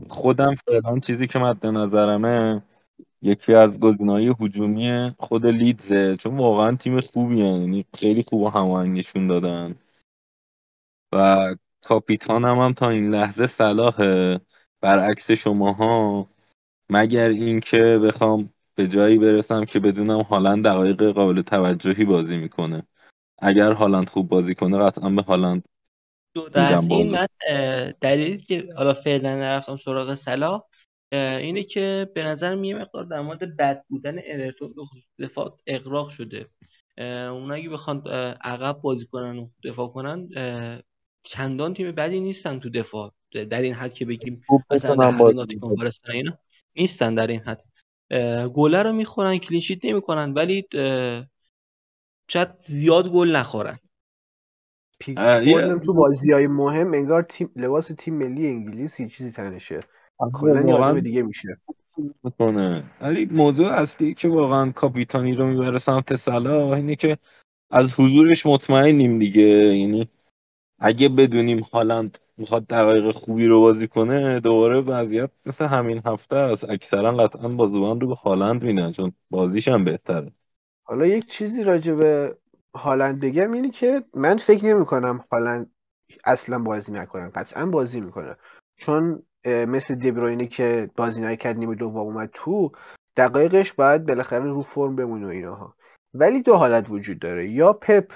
خودم فعلا چیزی که مد نظرمه یکی از گزینه‌های هجومی خود لیدزه چون واقعا تیم خوبی یعنی خیلی خوب هماهنگشون دادن. و کاپیتانم هم تا این لحظه صلاحه. برعکس شماها مگر اینکه بخوام به جایی برسم که بدونم هالند دقایق قابل توجهی بازی می‌کنه. اگر هالند خوب بازی کنه قطعا به هالند این من دلیلی که حالا فعلا نرفتم سراغ صلاح اینه که به نظر یه مقدار در مورد بد بودن اورتون به دفاع اقراق شده. اونا اگه بخوان عقب بازی کنن و دفاع کنن چندان تیم بدی نیستن تو دفاع. در این حد که بگیم مثلا اینا نیستن در این حد. گله رو می‌خورن کلینشیت نمی‌کنن ولی شاید زیاد گل نخورن. تو بازی های مهم انگار تیم لباس تیم ملی انگلیس یه چیزی تنشه. کلا دیگه میشه. می‌کنه. ولی موضوع اصلی که واقعا کاپیتانی رو می‌بره سمت صلاح اینه که از حضورش مطمئنیم دیگه. یعنی اگه بدونیم هالند می‌خواد دقایق خوبی رو بازی کنه دوباره وضعیت مثل همین هفته است. اکثرا قطعا بازوان رو به هالند میدن چون بازیش هم بهتره. حالا یک چیزی راجع به هالند بگم اینه که من فکر نمی کنم هالند اصلا بازی نکنه قطعا بازی می‌کنه چون مثل دیبروینه که بازی نکرد نیمه دوم اومد تو دقایقش باید بالاخره رو فرم بمونه و ایناها ولی دو حالت وجود داره. یا پپ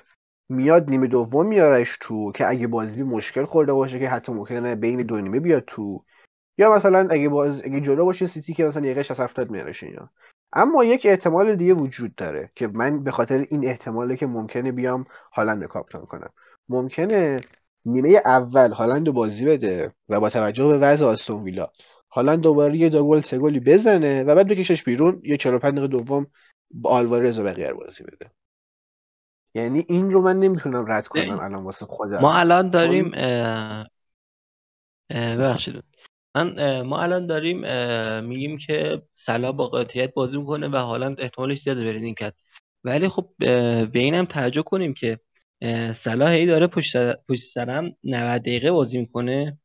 میاد نیمه دوم میارش تو که اگه بازی مشکل خورده باشه که حتی ممکنه بین دو نیمه بیاد تو. یا مثلا اگه باز اگه جلو باشه سیتی که مثلا یقش از 70 میارش اینا. اما یک احتمال دیگه وجود داره که من به خاطر این احتماله که ممکنه بیام هالند کاپتان کنم. ممکنه نیمه اول هالند بازی بده و با توجه به وضع آستون ویلا هالند دوباره یه دو گل سه گلی بزنه و بعد بکشش بیرون یه 45 دقیقه دوم با آلوارز و بقیه بازی بده. یعنی این رو من نمی‌تونم رد کنم الان واسه خودم. ما الان داریم ببخشید. من ما الان داریم میگیم که سلا با قاطعیت بازی می‌کنه و حالا احتمالش زیاده برید این کرد ولی خب به اینم توجه کنیم که صلاح ای داره پشت سرم 90 دقیقه بازی می‌کنه.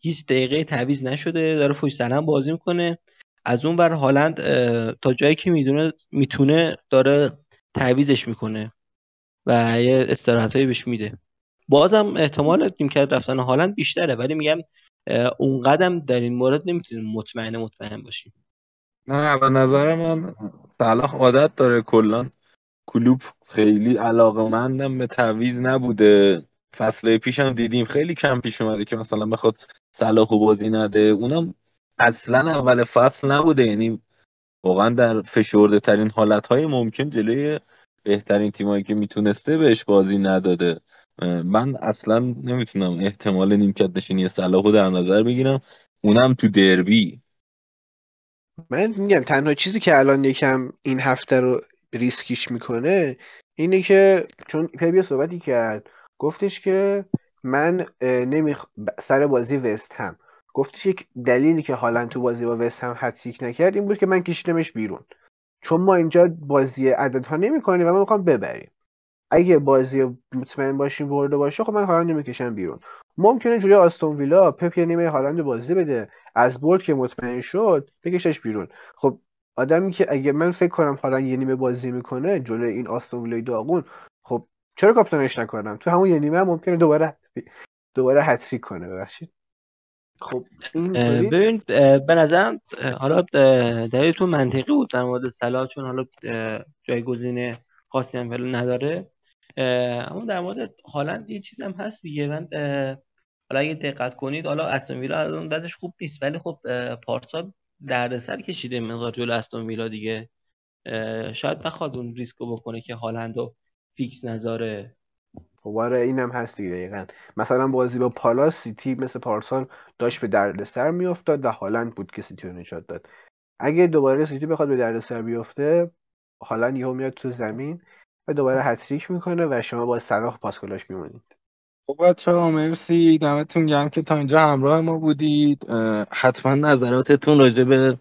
هیچ دقیقه تعویض نشده داره پشت سرم بازی می‌کنه. از اون بر هالند تا جایی که می‌دونه می‌تونه داره تعویزش می‌کنه و یه استراحتایی بهش میده. بازم احتمال کرد رفتن هالند بیشتره ولی میگم اون قدم در این مورد نمی‌تونیم مطمئن مطمئن باشیم. نه به نظر من صلاح عادت داره. کلا کلوب خیلی علاقه مندم به تعویز نبوده. فصله پیشم دیدیم خیلی کم پیش اومده که مثلا بخواد صلاح بازی نده. اونم اصلا اول فصل نبوده. یعنی واقعا در فشرده ترین حالت های ممکن جلوی بهترین تیمایی که می‌تونسته بهش بازی نداده. من اصلا نمی‌تونم احتمال نیمکت نشینی صلاح در نظر بگیرم. اونم تو دربی. من میگم تنها چیزی که الان یکم این هفته رو ریسکیش می‌کنه اینه که چون پبیا صحبتی کرد گفتش که من نمیخ... سر بازی وست هم. گفتش یک دلیلی که حالا تو بازی با وست هم هتریک نکرد این بود که من کشیدمش بیرون. چون ما اینجا بازی عددها نمی کنیم و ما می‌خوام ببریم. اگه بازی مطمئن باشیم برده باشه خب من هالند نمی‌کشم بیرون. ممکنه جوری آستون ویلا پپ یه نیمه هالند بازی بده. از برد که مطمئن شد بکشش بیرون. خب آدمی که اگه من فکر کنم حالا یه نیمه بازی می‌کنه جلوی این آستون ویلای داغون خب چرا کاپیتانش نکنم؟ تو همون یه نیمه هم ممکنه دوباره دوباره هتریک کنه ببخشید. خب ببین به نظرم حالا دلیلتون منطقی بود در مورد سلا چون حالا جایگزین خاصی هم نداره. اما در مورد هالند یه چیز هم هست دیگه. من حالا اگه دقت کنید حالا استون ویلا از اون وضعش خوب نیست ولی خب پارسال دردسر کشیده مقدار جلو استون ویلا دیگه. شاید بخواد اون ریسکو بکنه که هالندو fix نذاره. خب آره اینم هست دیگه دقیقا. مثلا بازی با پالاس سیتی مثل پارسال داشت به دردسر میافتاد و هالند بود که سیتی رو نجات داد. اگه دوباره سیتی بخواد به دردسر بیفته هالند یهو میاد تو زمین. و دوباره هتریک می‌کنه و شما با صلاح پاسکلاش میمونید. خب بچه ها مرسی. دمتون گرم که تا اینجا همراه ما بودید. حتما نظراتتون راجع به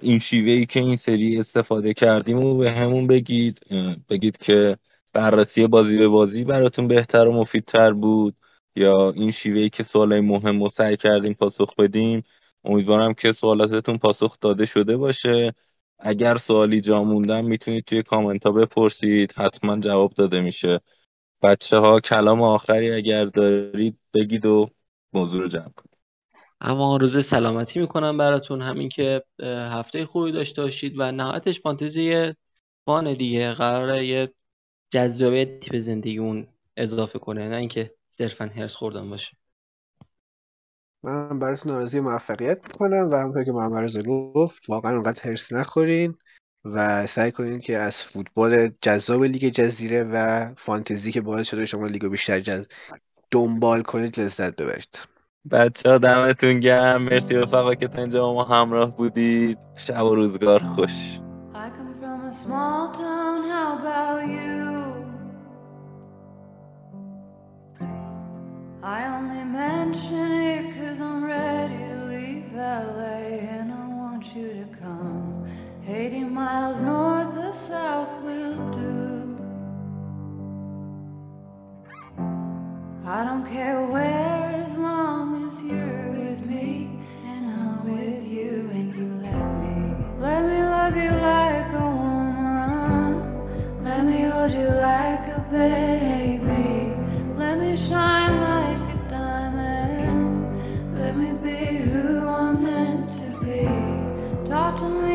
این شیوه ای که این سری استفاده کردیم و به همون بگید. بگید که بررسی بازی به بازی براتون بهتر و مفیدتر بود یا این شیوه ای که سوالای مهم رو سعی کردیم پاسخ بدیم. امیدوارم که سوالاتتون پاسخ داده شده باشه. اگر سوالی جا موندن می‌تونید توی کامنت ها بپرسید. حتما جواب داده میشه. بچه ها کلام آخری اگر دارید بگید و موضوع رو جمع کنید. اما روز سلامتی می‌کنم براتون. همین که هفته خوبی داشته باشید و نهایتش فانتزی فان دیگه. قراره یه جذابیتی به زندگی اون اضافه کنه. نه اینکه صرفا هرس خوردن باشه. من براتون آرزوی موفقیت می‌کنم و همونطور که محمد رضا گفت واقعا اونقدر هرس نخورین و سعی کنین که از فوتبال جذاب لیگ جزیره و فانتزی که باعث شده شما لیگو بیشتر جز دنبال کنید لذت ببرید. بچه ها دمتون گرم. مرسی رفقا که تا اینجا با ما همراه بودید. شب و روزگار خوش. I come from a small town, how about you? I only mention it cause I'm ready to leave LA and I want you to come. 80 miles north or south will do. I don't care where as long as you're with me and I'm with you and you let me. Let me love you like a woman. Let me hold you like a baby. don't